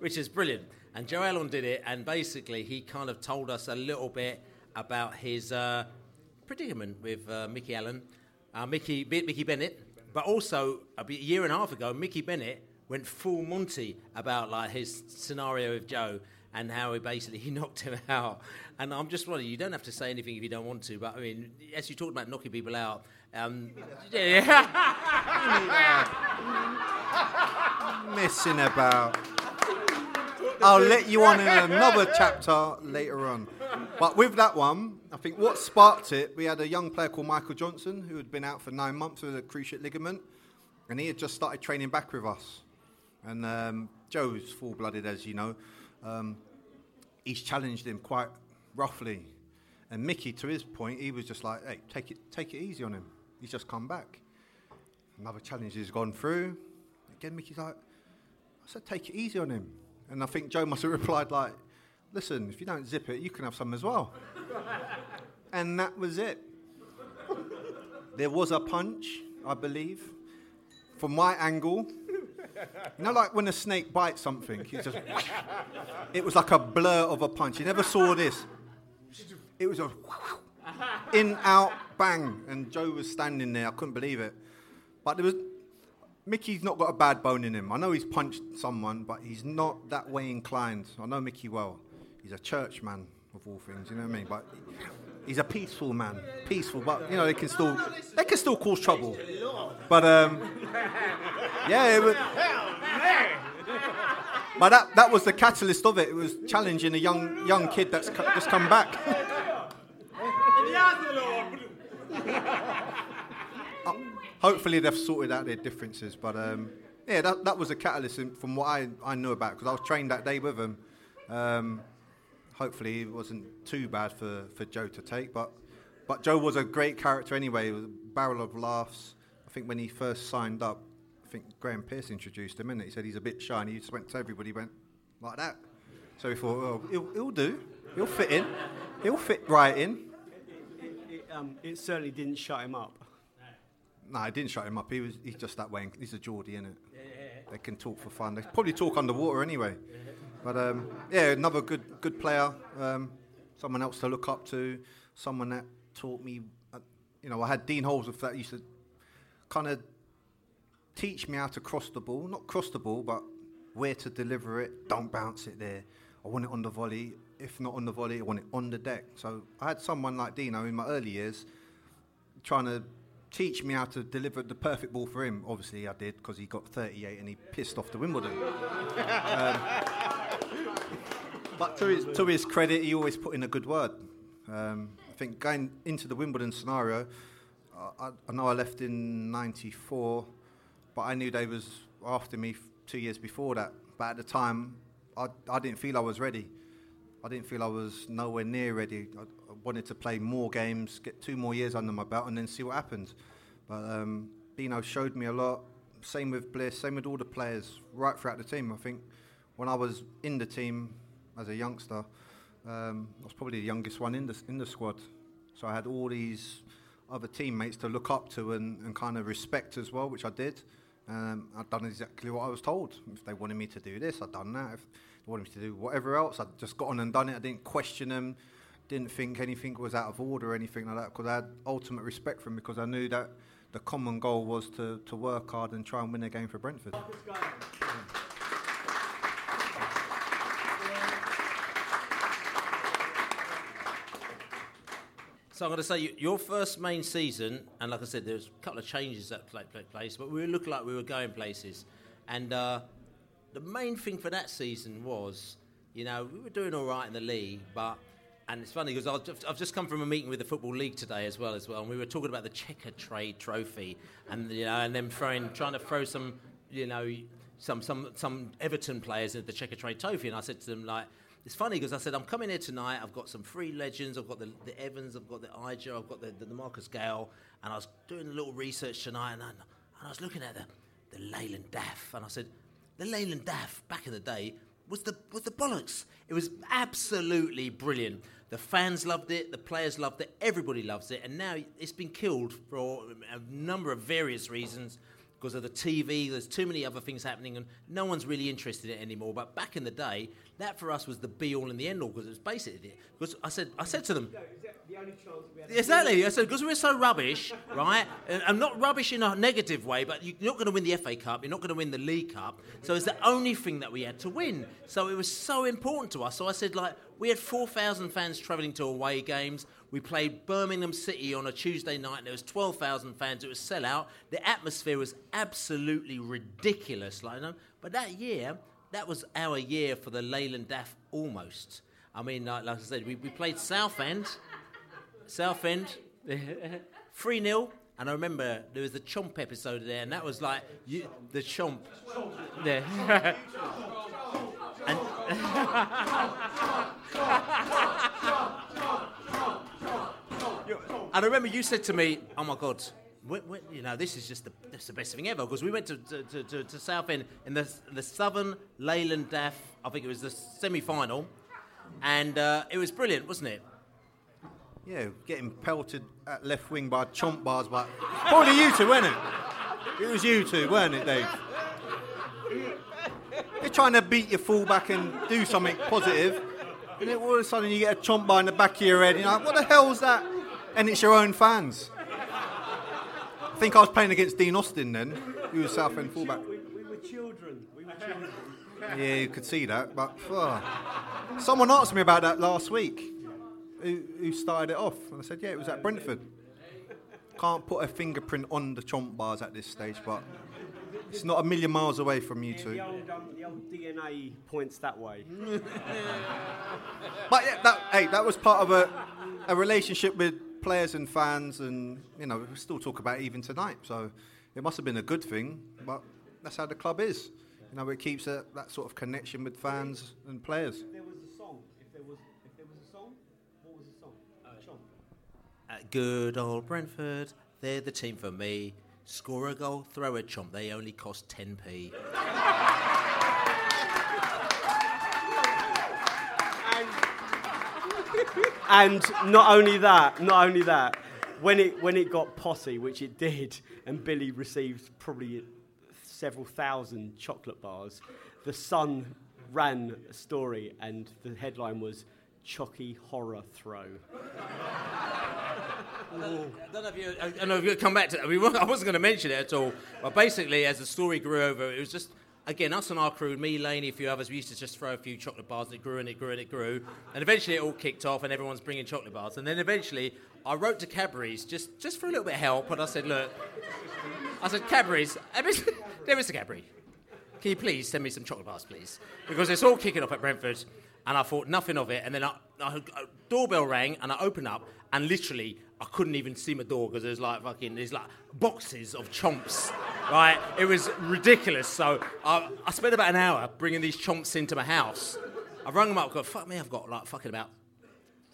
which is brilliant. And Joe Allon did it, and basically he kind of told us a little bit about his uh, predicament with uh, Mickey Allen, uh, Mickey Mickey Bennett, but also a year and a half ago, Mickey Bennett went full Monty about like his scenario with Joe and how he basically he knocked him out. And I'm just wondering, you don't have to say anything if you don't want to, but I mean, as you talked about knocking people out, um, yeah. Messing about. I'll let you on in another chapter later on. But with that one, I think what sparked it, we had a young player called Michael Johnson who had been out for nine months with a cruciate ligament, and he had just started training back with us. And um, Joe's full blooded, as you know. Um, he's challenged him quite roughly. And Mickey, to his point, he was just like, hey, take it, take it easy on him. He's just come back. Another challenge he's gone through. Again, Mickey's like, I said, take it easy on him. And I think Joe must have replied like, listen, if you don't zip it, you can have some as well. and that was it. There was a punch, I believe. From my angle, you know, like when a snake bites something, he just. it was like a blur of a punch. You never saw this. It was a in, out, bang, and Joe was standing there. I couldn't believe it. But there was Mickey's not got a bad bone in him. I know he's punched someone, but he's not that way inclined. I know Mickey well. He's a church man of all things. You know what I mean? But he's a peaceful man, peaceful. But you know they can still they can still cause trouble. But um, yeah, it was, but that that was the catalyst of it. It was challenging a young young kid that's just come back. Hopefully they've sorted out their differences, but um, yeah, that, that was a catalyst from what I, I knew about because I was trained that day with him. Um, hopefully it wasn't too bad for, for Joe to take, but but Joe was a great character anyway. Barrel of laughs. I think when he first signed up, I think Graham Pierce introduced him, and he said he's a bit shy, and he just went to everybody, went like that. So he thought, well, he'll, he'll do. He'll fit in. He'll fit right in. It, um, it certainly didn't shut him up. No, I didn't shut him up. He was he's just that way. He's a Geordie, innit? They can talk for fun. They probably talk underwater anyway. But um, yeah, another good good player. Um, someone else to look up to. Someone that taught me. Uh, you know, I had Dean Holdsworth that used to kind of teach me how to cross the ball. Not cross the ball, but where to deliver it. Don't bounce it there. I want it on the volley. If not on the volley, I want it on the deck. So I had someone like Dino in my early years trying to teach me how to deliver the perfect ball for him. Obviously, I did because he got 38 and he pissed off the Wimbledon. um, but to his, to his credit, he always put in a good word. Um, I think going into the Wimbledon scenario, I, I, know I left in '94, but I knew they was after me f- two years before that. But at the time, I, I didn't feel I was ready. I didn't feel I was nowhere near ready. Wanted to play more games, get two more years under my belt, and then see what happens. But um, Dino showed me a lot. Same with Bliss, same with all the players right throughout the team. I think when I was in the team as a youngster, um, I was probably the youngest one in the, in the squad. So I had all these other teammates to look up to and, and kind of respect as well, which I did. Um, I'd done exactly what I was told. If they wanted me to do this, I'd done that. If they wanted me to do whatever else, I'd just got on and done it. I didn't question them. Didn't think anything was out of order or anything like that because I had ultimate respect for him because I knew that the common goal was to, to work hard and try and win a game for Brentford. So I'm going to say your first main season, and like I said, there was a couple of changes that pla- took place, but we looked like we were going places. And uh, the main thing for that season was, you know, we were doing all right in the league, but and it's funny because I've just, come from a meeting with the football league today as well as well, and we were talking about the Checkatrade trophy, and you know, and them throwing, trying to throw some, you know, some some some Everton players at the Checkatrade trophy, and I said to them like. It's funny because I said I'm coming here tonight. I've got some free legends. I've got the, the Evans. I've got the Ijah. I've got the, the, Marcus Gayle. And I was doing a little research tonight, and I, and I was looking at the the Leyland DAF, and I said, the Leyland DAF back in the day was the was the bollocks. It was absolutely brilliant. The fans loved it. The players loved it. Everybody loves it. And now it's been killed for a number of various reasons. Because of the TV, there's too many other things happening, and no one's really interested in it anymore. But back in the day, that for us was the be all and the end all, because it was basically because I said I said to them, Exactly. I said because we're so rubbish, right? And I'm not rubbish in a negative way, but you're not going to win the FA Cup. You're not going to win the League Cup. So it's the only thing that we had to win. So it was so important to us. So I said like we had 4,000 fans travelling to away games. We played Birmingham City on a Tuesday night, and there was 12,000 fans. It was sellout. The atmosphere was absolutely ridiculous. Like, but that year, that was our year for the Leyland DAF almost. I mean, like, like I said, we, we played Southend. Southend, 3 0. And I remember there was the Chomp episode there, and that was like you, the Chomp. There. and, and I remember you said to me, "Oh my God, we, we, you know this is just the, this is the best thing ever." Because we went to to, to, to, Southend in the the Southern Leyland DAF. I think it was the semi-final, and uh, it was brilliant, wasn't it? Yeah, getting pelted at left wing by chomp bars, but probably you two, weren't it? It was you two, weren't it, Dave? You're trying to beat your fullback and do something positive, and then all of a sudden you get a chomp bar in the back of your head, you're like, what the hell's that? And it's your own fans. I think I was playing against Dean Austin then, who was Southend fullback. We, we were children. We were children. Yeah, you could see that, but uh, someone asked me about that last week. Who, who started it off? And I said, yeah, it was at Brentford. Can't put a fingerprint on the chomp bars at this stage, but it's not a million miles away from you Yeah, two. the, old, um, the old DNA points that way. But yeah, that, hey, that was part of a, a relationship with players and fans, and you know, we still talk about it even tonight. So it must have been a good thing, but that's how the club is. You know, it keeps a, that sort of connection with fans and players. If there was a song, if there was, if there was a song, what was the song? Uh, chomp. At good old Brentford, they're the team for me. Score a goal, throw a chomp. They only cost 10p. And not only that, not only that, when it when it got potty, which it did, and Billy received probably several thousand chocolate bars, the Sun ran a story, and the headline was "Chocky Horror Throw." I don't know if you, I don't know if you come back to. I mean, I wasn't going to mention it at all, but basically, as the story grew over, it was just again us and our crew, me, Laney, a few others. We used to just throw a few chocolate bars, and it grew and it grew and it grew, and eventually it all kicked off, and everyone's bringing chocolate bars, and then eventually I wrote to Cadbury's just just for a little bit of help, and I said, look, I said Cadbury's, there is a Cadbury. Can you please send me some chocolate bars, please? Because it's all kicking off at Brentford, and I thought nothing of it. And then a doorbell rang, and I opened up, and literally I couldn't even see my door because there's like fucking there's like boxes of chomps, right? It was ridiculous. So I, I spent about an hour bringing these chomps into my house. I rung them up. Got fuck me, I've got like fucking about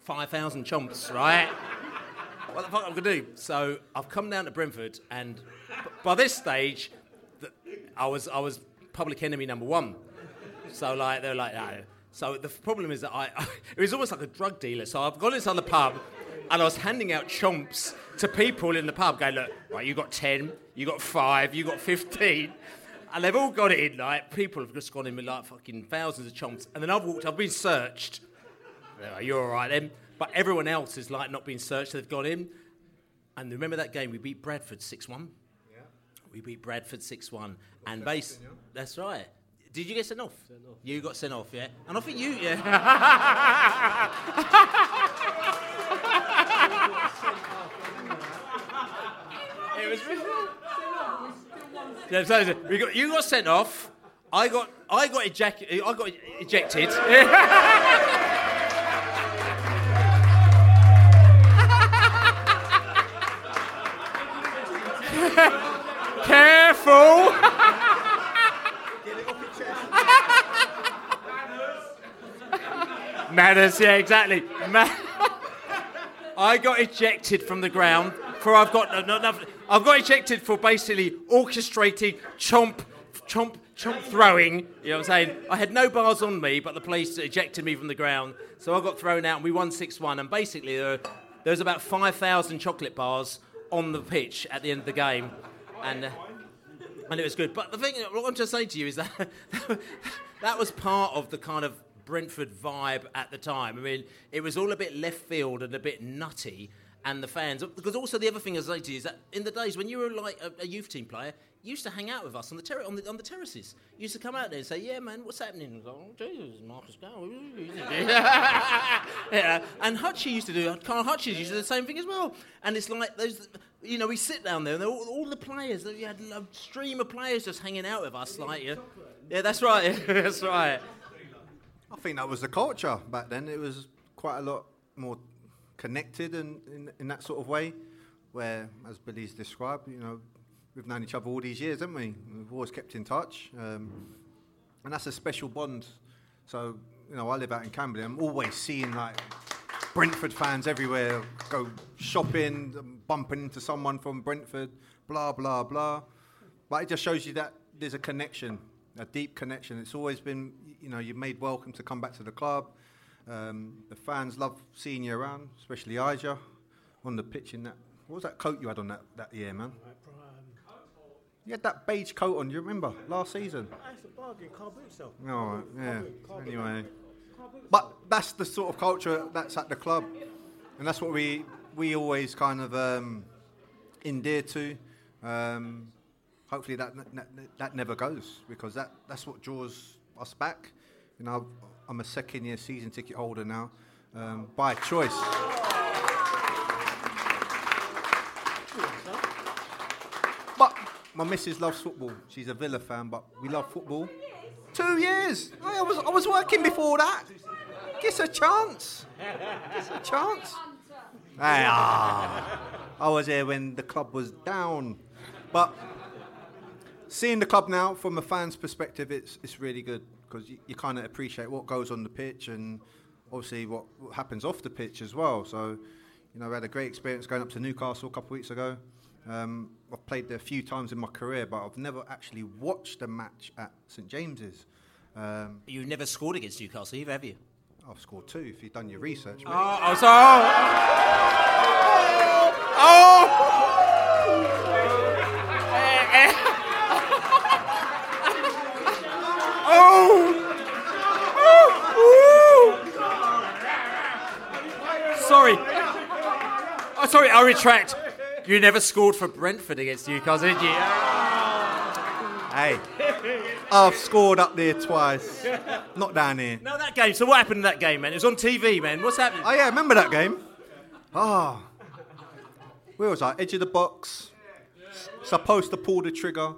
five thousand chomps, right? what the fuck am I gonna do? So I've come down to Brentford, and by this stage, the, I was I was public enemy number one. So like they're like no. So the problem is that I it was almost like a drug dealer. So I've gone inside the pub, and I was handing out chomps to people in the pub, going look, right, you got ten, you got five, you got fifteen. And they've all got it in, like, people have just gone in with like fucking thousands of chomps. And then I've walked, I've been searched "Oh, you're all right then. But everyone else is like not being searched. They've gone in. And remember that game? We beat Bradford 6 1. Yeah. We beat Bradford 6 1. And base. That's right. Did you get sent off? You got sent off, yeah? And I think you, yeah. it was. Yeah, so we got, you got sent off. I got I got eject, I got ejected. Careful. Manners, yeah, exactly. Ma- I got ejected from the ground for I've got no, no, no, I've got ejected for basically orchestrating chomp, chomp, chomp throwing. You know what I'm saying? I had no bars on me, but the police ejected me from the ground, so I got thrown out and we won six one. And basically there, there was about five thousand chocolate bars on the pitch at the end of the game, and. Uh, and it was good. But the thing, what I'm just saying to you is that that was part of the kind of Brentford vibe at the time. I mean, it was all a bit left field and a bit nutty. And the fans, because also the other thing I say to you is that in the days when you were like a, a youth team player, you used to hang out with us on the, terra- on the on the terraces. You used to come out there and say, "Yeah, man, what's happening?" And go, oh, Jesus, Marcus Gow. yeah. And Hutchie used to do. Carl Hutchie used to do the same thing as well. And it's like those, you know, we sit down there and all, all the players. You had a stream of players just hanging out with us, like yeah, yeah, that's right, that's right. I think that was the culture back then. It was quite a lot more connected and in, in that sort of way, where, as Billy's described, you know, we've known each other all these years, haven't we? We've always kept in touch, um, and that's a special bond. So, you know, I live out in Camberley. I'm always seeing like Brentford fans everywhere, go shopping, bumping into someone from Brentford, blah blah blah. But it just shows you that there's a connection, a deep connection. It's always been, you know, you're made welcome to come back to the club. Um, the fans love seeing you around, especially Ijah on the pitch in that. What was that coat you had on that, that year, man? You had that beige coat on. You remember last season? That's a bargain, car boot sell. Oh, yeah. Anyway, but that's the sort of culture that's at the club, and that's what we we always kind of um, endear to. Um, hopefully that, that that never goes because that that's what draws us back. You know, I'm a second year season ticket holder now um, by choice. But my missus loves football. She's a Villa fan, but we love football. Two years. I was I was working before that. Give a chance. Give a chance. Hey, ah. I was here when the club was down, but seeing the club now from a fan's perspective, it's it's really good because you, you kind of appreciate what goes on the pitch and obviously what, what happens off the pitch as well. So, you know, I had a great experience going up to Newcastle a couple of weeks ago. Um, I've played there a few times in my career, but I've never actually watched a match at St James's. Um, You've never scored against Newcastle, either, have you? I've scored two if you've done your research. mate. Oh, oh, sorry. Oh! Oh! Oh, sorry, I retract. You never scored for Brentford against Newcastle, did you? Hey, I've scored up there twice, not down here. No, that game. So what happened in that game, man? It was on TV, man. What's happening? Oh yeah, remember that game? Ah, where was I? Edge of the box. Supposed to pull the trigger,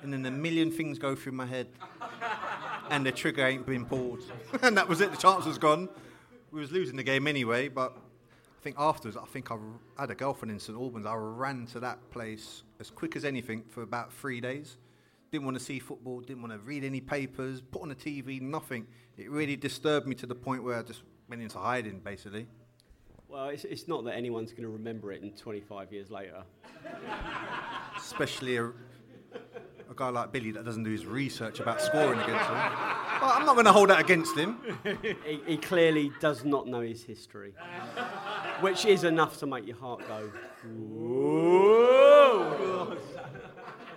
and then a million things go through my head, and the trigger ain't been pulled, and that was it. The chance was gone. We was losing the game anyway, but think afterwards, I think I had a girlfriend in St Albans. I ran to that place as quick as anything for about three days. Didn't want to see football. Didn't want to read any papers. Put on the TV. Nothing. It really disturbed me to the point where I just went into hiding, basically. Well, it's, it's not that anyone's going to remember it in 25 years later. especially a, a guy like Billy that doesn't do his research about scoring against him. I'm not going to hold that against him. he, he clearly does not know his history, which is enough to make your heart go.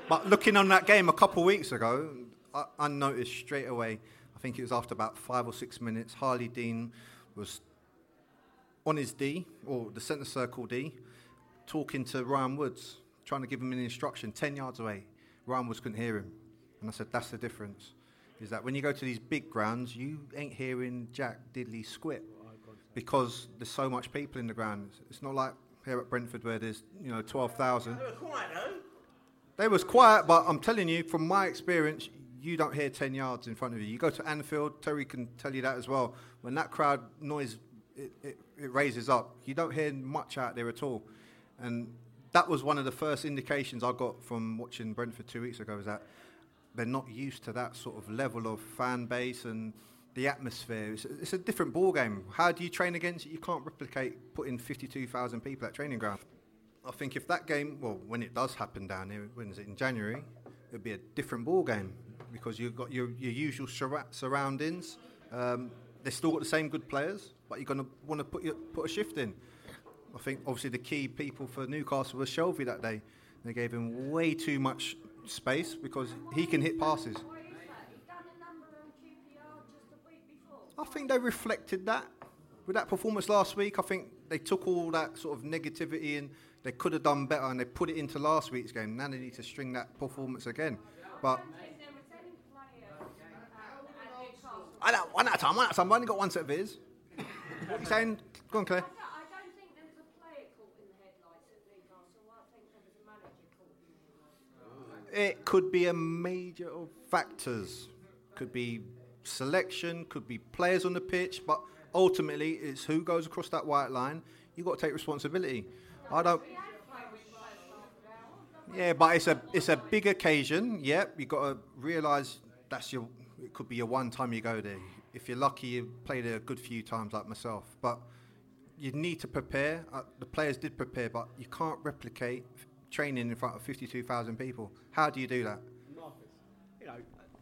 But looking on that game a couple of weeks ago, I, I noticed straight away. I think it was after about five or six minutes. Harlee Dean was on his D, or the centre circle D, talking to Ryan Woods, trying to give him an instruction 10 yards away. Ryan Woods couldn't hear him. And I said, that's the difference. Is that when you go to these big grounds, you ain't hearing Jack Diddley squit because there's so much people in the ground. It's not like here at Brentford where there's, you know, 12,000. They were quiet though. They was quiet, but I'm telling you, from my experience, you don't hear 10 yards in front of you. You go to Anfield, Terry can tell you that as well. When that crowd noise it, it, it raises up, you don't hear much out there at all. And that was one of the first indications I got from watching Brentford two weeks ago, is that they're not used to that sort of level of fan base and the atmosphere. It's, it's a different ball game. How do you train against it? You can't replicate putting 52,000 people at training ground. I think if that game, well, when it does happen down here, when is it in January? It'll be a different ball game because you've got your, your usual surroundings. Um, they've still got the same good players, but you're going to want to put your, put a shift in. I think obviously the key people for Newcastle was Shelvey that day. They gave him way too much space because he can hit passes. I think they reflected that with that performance last week. I think they took all that sort of negativity and they could have done better and they put it into last week's game. Now they need to string that performance again. But I don't, one at a time, one at a time. I've only got one set of ears. what are you saying? Go on, Claire. It could be a major of factors. Could be selection, could be players on the pitch, but ultimately it's who goes across that white line. You've got to take responsibility. I don't. Yeah, but it's a it's a big occasion. Yep, you've got to realise that's your. It could be your one time you go there. If you're lucky, you played a good few times, like myself. But you need to prepare. Uh, the players did prepare, but you can't replicate training in front of 52,000 people. How do you do that?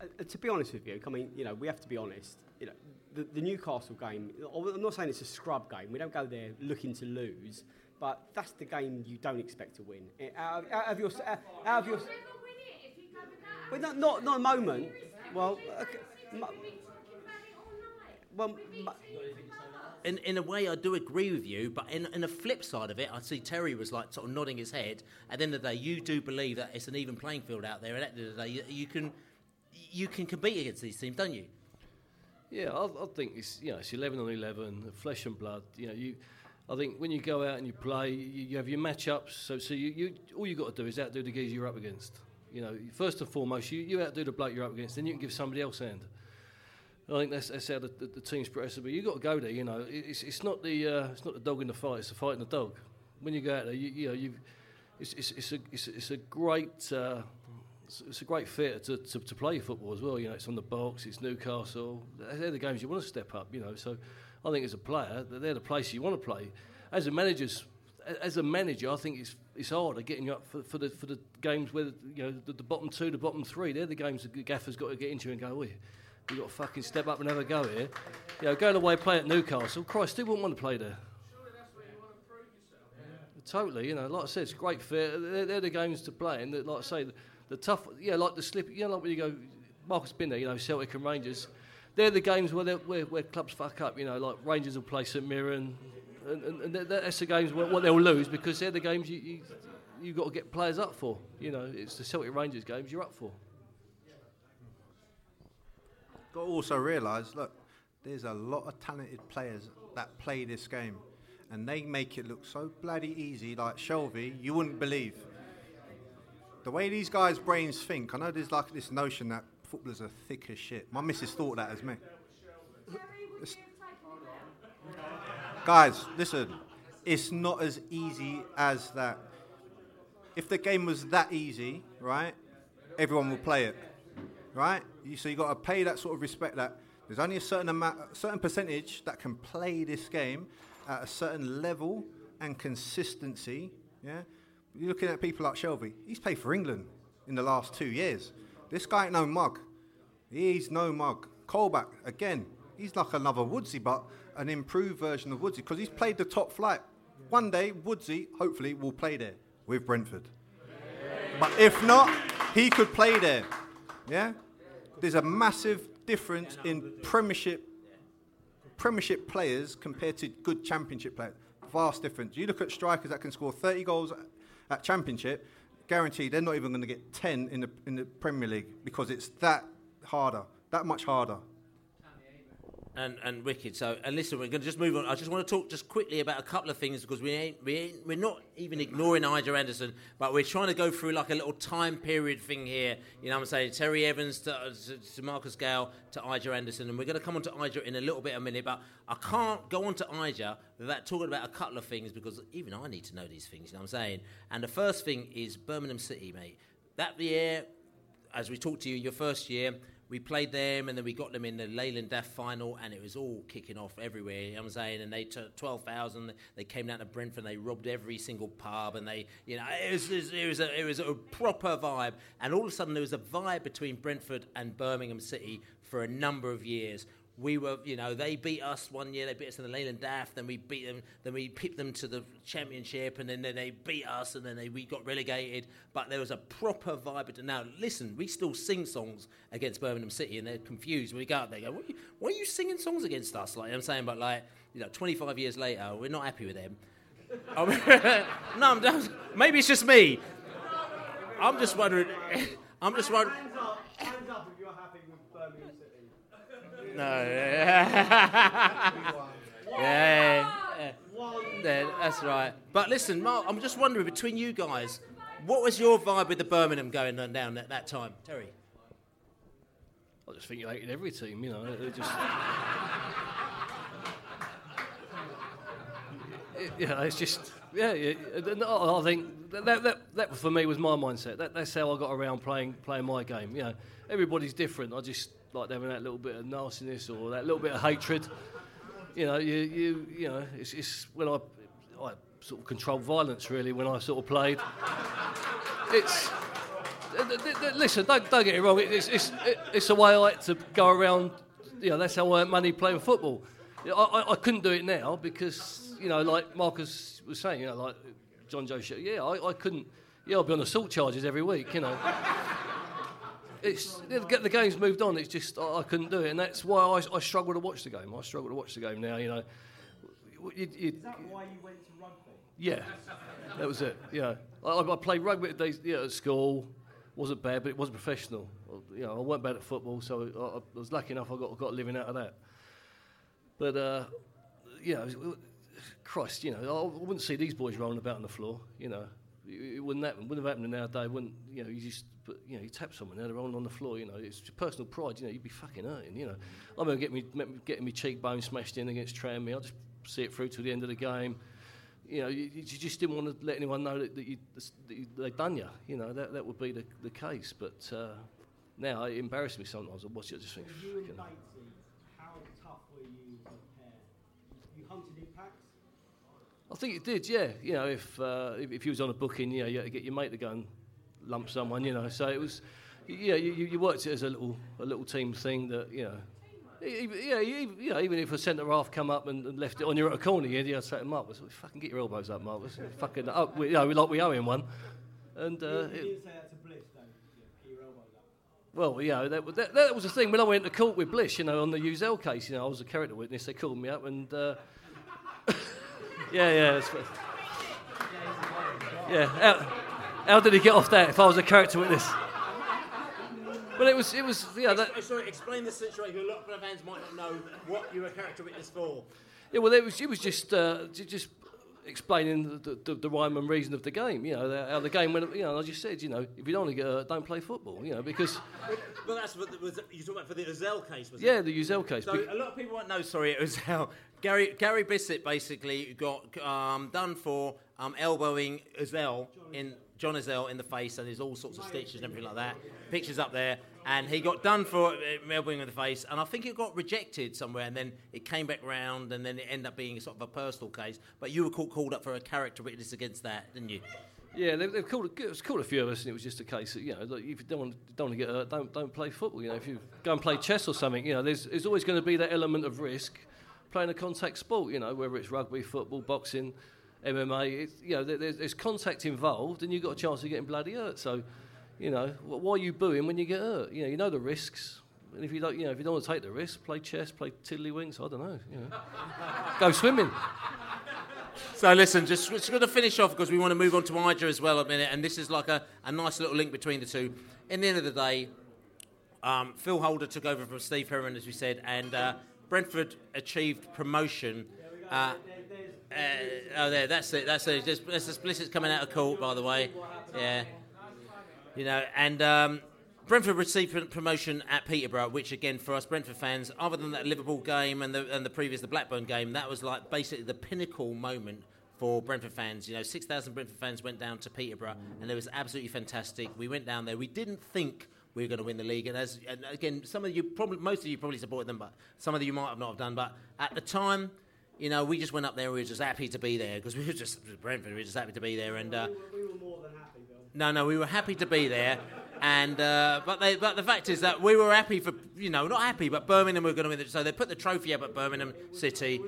Marcus, you know, uh, to be honest with you, I mean, you know, we have to be honest. You know, the, the Newcastle game. I'm not saying it's a scrub game. We don't go there looking to lose, but that's the game you don't expect to win. Eh, Out of, out of your, uh, out of your. Well, not not not a moment. Well, okay, mu- well, mu- in, in a way, I do agree with you, but in, in a flip side of it, I see Terry was like sort of nodding his head. At the end of the day, you do believe that it's an even playing field out there, and at the end of the day, you, you can you can compete against these teams, don't you? Yeah, I, I think it's you know it's eleven on eleven, flesh and blood. You know, you. I think when you go out and you play, you, you have your matchups. So, so you, you all you got to do is outdo the guys you're up against. You know, first and foremost, you, you outdo the bloke you're up against, then you can give somebody else a hand. I think that's, that's how the, the, the team's progressed. But you've got to go there. You know, it's, it's not the uh, it's not the dog in the fight. It's the fight in the dog. When you go out there, you, you know, you it's, it's, it's a it's, it's a great uh, it's, it's a great fit to, to, to play football as well. You know, it's on the box. It's Newcastle. They're the games you want to step up. You know, so I think as a player, they're the place you want to play. As a manager's as a manager, I think it's it's harder getting you up for, for the for the games where you know the, the bottom two, the bottom three. They're the games the gaffer's got to get into and go. You've got to fucking step up and have a go here. You know, going away, play at Newcastle. Christ, who wouldn't want to play there? Totally, you know, like I said, it's great fit. They're, they're the games to play, and the- like I say, the, tough, yeah, like the slip, you know, like when you go, Marcus been there, you know, Celtic and Rangers. They're the games where, where, where clubs fuck up, you know, like Rangers will play St Mirren, and, and, and that's the games where, what they'll lose because they're the games you, you you've got to get players up for. You know, it's the Celtic Rangers games you're up for. Got to also realise, look, there's a lot of talented players that play this game, and they make it look so bloody easy. Like Shelvey, you wouldn't believe the way these guys' brains think. I know there's like this notion that footballers are thick as shit. My missus thought that as me. Guys, listen, it's not as easy as that. If the game was that easy, right, everyone will play it right? You, so you got to pay that sort of respect. That there's only a certain amount, a certain percentage that can play this game at a certain level and consistency. Yeah, you're looking at people like Shelvey. He's played for England in the last two years. This guy ain't no mug. He's no mug. Colback again. He's like another Woodsy, but an improved version of Woodsy because he's played the top flight. One day, Woodsy hopefully will play there with Brentford. But if not, he could play there. Yeah? There's a massive difference in Premiership Premiership players compared to good Championship players, vast difference. You look at strikers that can score 30 goals at Championship, guaranteed they're not even going to get 10 in the in the Premier League because it's that harder, that much harder. And, and wicked. So, and listen, we're going to just move on. I just want to talk just quickly about a couple of things because we ain't, we ain't, we're not even ignoring Ijah Anderson, but we're trying to go through like a little time period thing here. You know what I'm saying? Terry Evans to, to Marcus Gayle to Ijah Anderson, and we're going to come on to Ijah in a little bit a minute, but I can't go on to Ijah without talking about a couple of things because even I need to know these things, you know what I'm saying? And the first thing is Birmingham City, mate. That year, as we talked to you, your first year, we played them and then we got them in the Leyland DAF final and it was all kicking off everywhere, you know what I'm saying? And they took 12,000, they came down to Brentford and they robbed every single pub and they, you know, it was, it was, a, it was a proper vibe. And all of a sudden there was a vibe between Brentford and Birmingham City for a number of years we were, you know, they beat us one year. They beat us in the Leyland DAF. Then we beat them. Then we picked them to the championship, and then, then they beat us, and then they, we got relegated. But there was a proper vibe. Now, listen, we still sing songs against Birmingham City, and they're confused. We go out there, go, why are, you, are you singing songs against us? Like I'm saying, but like, you know, 25 years later, we're not happy with them. no, I'm just, maybe it's just me. I'm just wondering. I'm just wondering. Hands up, hands up if you're happy with Birmingham City. No. yeah, yeah, yeah. That's right. But listen, Mark, I'm just wondering between you guys, what was your vibe with the Birmingham going on down at that time, Terry? I just think you hated every team, you know. It just. Yeah, it's just yeah. I think that, that, that, that for me was my mindset. That, that's how I got around playing playing my game. You know, everybody's different. I just like having that little bit of nastiness or that little bit of hatred. You know, you you you know, it's, it's when I I sort of controlled violence really when I sort of played. It's listen, don't, don't get it wrong. It's, it's, it's the way I like to go around. You know, that's how I earn money playing football. I, I, I couldn't do it now because, you know, like Marcus was saying, you know, like John Joe. Yeah, I, I couldn't. Yeah, I'll be on assault charges every week, you know. It's the the game's moved on. It's just I, I couldn't do it, and that's why I, I struggle to watch the game. I struggle to watch the game now. You know, you, you, Is that why you went to rugby? yeah, that was it. Yeah, I, I played rugby at, days, yeah, at school. wasn't bad, but it wasn't professional. You know, I weren't bad at football, so I, I was lucky enough. I got got a living out of that. But uh, you know, Christ, you know, I wouldn't see these boys rolling about on the floor. You know, it, it wouldn't happen. Wouldn't have happened nowadays. Wouldn't you know? You just, but, you know, you tap someone, they're rolling on the floor. You know, it's personal pride. You know, you'd be fucking hurting. You know, I remember getting me getting me cheekbone smashed in against Tranmere. I just see it through to the end of the game you know, you, you just didn't want to let anyone know that, that, you, that you, they'd done you. You know, that, that would be the, the case. But uh, now it embarrasses me sometimes. I watch it, I just think, You and "Fucking hell." Batesy, how tough were you as a pair? You hunted in packs? I think it did, yeah. You know, if, uh, if, if you was on a booking, you know, you had to get your mate to go and lump someone, you know. So it was, yeah, you, you you worked it as a little, a little team thing that, you know, even, yeah, even, you know, even if a centre half come up and, and left it on you at a corner, you'd yeah, set him up. I said, fucking get your elbows up, Marcus. fucking up, we, you know, like we owe him one. And uh, you, you it, didn't say that to Bliss, though. Yeah, keep your elbows up. well, you know, that, was- that, that was the thing. When I went to court with Bliss, you know, on the Uzzell case, you know, I was a character witness. They called me up and, uh, yeah, yeah, yeah. How, how did he get off that? If I was a character witness, but it was, it was, yeah, that, Oh, sorry, explain the situation. A lot of fans might not know what you were a character witness for. yeah. Well, it was, it was just, uh, just explaining the, the, the rhyme and reason of the game. You know, the, how the game went. You know, I just said, you know, if you don't want to get hurt, don't play football. You know, because Well, that's what the, was you talking about for the Uzzell case, was it? yeah, the Uzzell case. So be- a lot of people won't know. Sorry, it was how Gary Gary Blissett basically got um, done for um, elbowing Uzzell in John Uzzell in the face, and there's all sorts of stitches and everything like that. Pictures up there, and he got done for uh, elbowing in the face, and I think it got rejected somewhere, and then it came back round, and then it ended up being sort of a personal case. But you were called, up for a character witness against that, didn't you? Yeah, they, they've called. A, it was called a few of us, and it was just a case that you know, like, if you don't want, don't want to get hurt, don't don't play football. You know, if you go and play chess or something, you know, there's there's always going to be that element of risk playing a contact sport. You know, whether it's rugby, football, boxing, MMA. It's, you know, there's, there's contact involved, and you've got a chance of getting bloody hurt. So, you know, why are you booing when you get hurt? You know, you know the risks. And if you don't, you know, if you don't want to take the risk, play chess, play tiddlywinks. I don't know. You know, go swimming. So listen, just, just going to finish off because we want to move on to Ijah as well a minute, and this is like a, a nice little link between the two. In the end of the day, um, Phil Holder took over from Steve Herron, as we said, and uh, Brentford achieved promotion. Uh, uh, oh, there, that's it, that's it. Just, that's explicit coming out of court, by the way. Yeah. You know, and um, Brentford received promotion at Peterborough, which again for us Brentford fans, other than that Liverpool game and the and the previous the Blackburn game, that was like basically the pinnacle moment for Brentford fans. You know, six thousand Brentford fans went down to Peterborough, and it was absolutely fantastic. We went down there. We didn't think we were going to win the league, and as and again, some of you probably most of you probably supported them, but some of you might have not have done. But at the time. You know, we just went up there. And We were just happy to be there because we were just Brentford. We were just happy to be there, and uh, we, were, we were more than happy, Bill. No, no, we were happy to be there. And uh, but they, but the fact is that we were happy for you know not happy, but Birmingham were going to win it. So they put the trophy up at Birmingham City,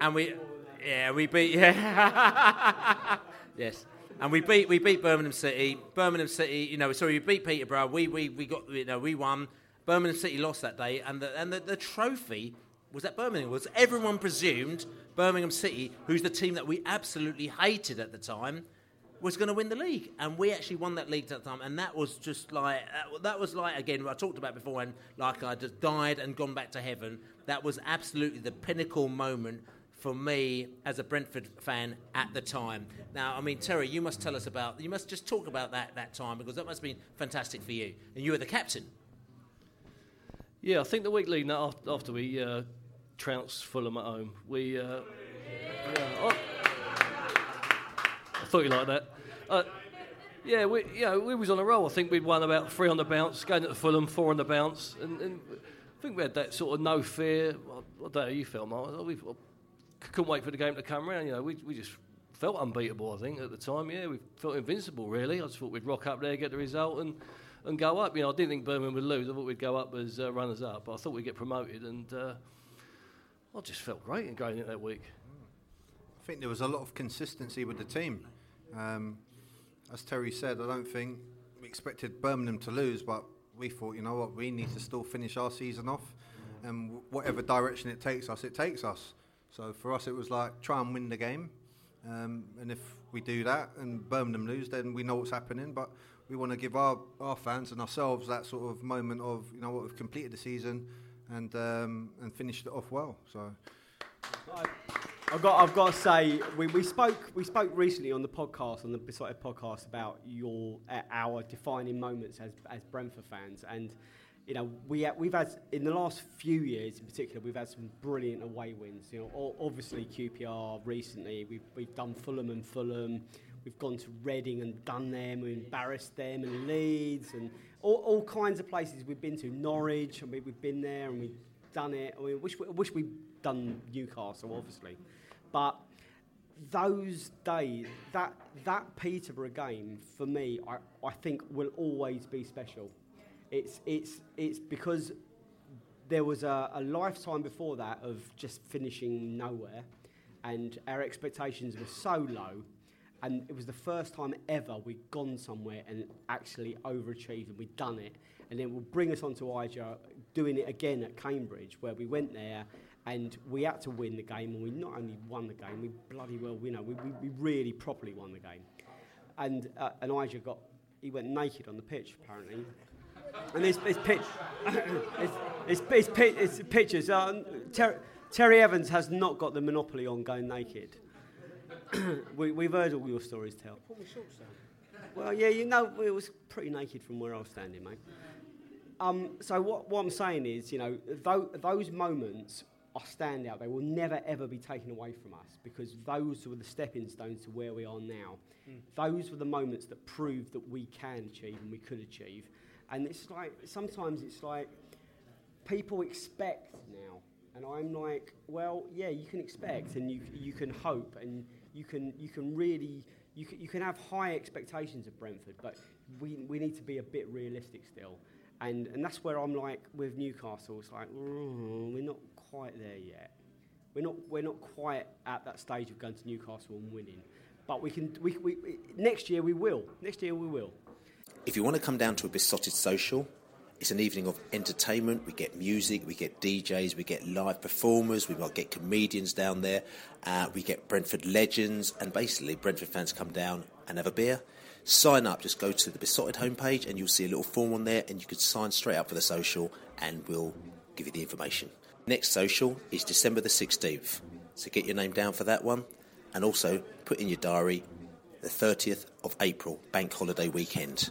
and we yeah we beat yeah yes. And we beat we beat Birmingham City. Birmingham City, you know, sorry, we beat Peterborough. We, we, we got you know we won. Birmingham City lost that day, and the and the, the trophy was at Birmingham. Was everyone presumed Birmingham City, who's the team that we absolutely hated at the time, was going to win the league, and we actually won that league at the time, and that was just like uh, that was like again I talked about before, and like I just died and gone back to heaven. That was absolutely the pinnacle moment for me as a Brentford fan at the time. Now, I mean, Terry, you must tell us about, you must just talk about that that time because that must have been fantastic for you, and you were the captain. Yeah, I think the week leading after, after we uh, trounced Fulham at home, we. Uh, yeah, oh, thought you liked that. Uh, yeah, we, yeah, we was on a roll. I think we'd won about three on the bounce, going to Fulham, four on the bounce. And, and I think we had that sort of no fear. I don't know how you felt, Mark. We couldn't wait for the game to come around. You know, we, we just felt unbeatable, I think, at the time. Yeah, we felt invincible, really. I just thought we'd rock up there, get the result, and, and go up. You know, I didn't think Birmingham would lose. I thought we'd go up as uh, runners up. But I thought we'd get promoted, and uh, I just felt great in going into that week. I think there was a lot of consistency with the team. Um, as Terry said, I don't think we expected Birmingham to lose, but we thought, you know what, we need to still finish our season off, and whatever direction it takes us, it takes us. So for us, it was like try and win the game, um, and if we do that and Birmingham lose, then we know what's happening. But we want to give our, our fans and ourselves that sort of moment of, you know what, we've completed the season and um, and finished it off well. So. I've got, I've got to say, we, we spoke we spoke recently on the podcast, on the Beesotted podcast, about your our defining moments as as Brentford fans, and you know we we've had in the last few years, in particular, we've had some brilliant away wins. You know, obviously QPR recently, we've we've done Fulham and Fulham, we've gone to Reading and done them, we embarrassed them, and Leeds, and all, all kinds of places we've been to. Norwich, I mean, we've been there and we've done it. I mean, wish we, wish we'd done Newcastle, obviously. But those days, that, that Peterborough game, for me, I, I think will always be special. It's, it's, it's because there was a, a lifetime before that of just finishing nowhere, and our expectations were so low. And it was the first time ever we'd gone somewhere and actually overachieved, and we'd done it. And then we'll bring us on to Ijah, doing it again at Cambridge, where we went there and we had to win the game, and we not only won the game, we bloody well, you know, we, we, we really properly won the game. And uh, Ijah got, he went naked on the pitch apparently. And this, this pitch, it's, it's, it's, it's, pictures. Uh, Ter- Terry Evans has not got the monopoly on going naked. we, we've heard all your stories, Tell. Well, yeah, you know, it was pretty naked from where I was standing, mate. Um, so what, what I'm saying is, you know, th- those moments are standout. They will never ever be taken away from us because those were the stepping stones to where we are now. Mm. Those were the moments that proved that we can achieve and we could achieve. And it's like sometimes it's like people expect now, and I'm like, well, yeah, you can expect and you you can hope and you can you can really you can, you can have high expectations of Brentford, but we we need to be a bit realistic still. And, and that's where I'm like with Newcastle. It's like, mm, we're not quite there yet. We're not, we're not quite at that stage of going to Newcastle and winning. But we can, we, we, next year we will. Next year we will. If you want to come down to a Beesotted social, It's an evening of entertainment. We get music, we get DJs, we get live performers, we might get comedians down there, uh, we get Brentford legends, and basically Brentford fans come down and have a beer. Sign up, just go to the Beesotted homepage and you'll see a little form on there, and you can sign straight up for the social, and we'll give you the information. Next social is December the 16th, so get your name down for that one, and also put in your diary the 30th of April, bank holiday weekend.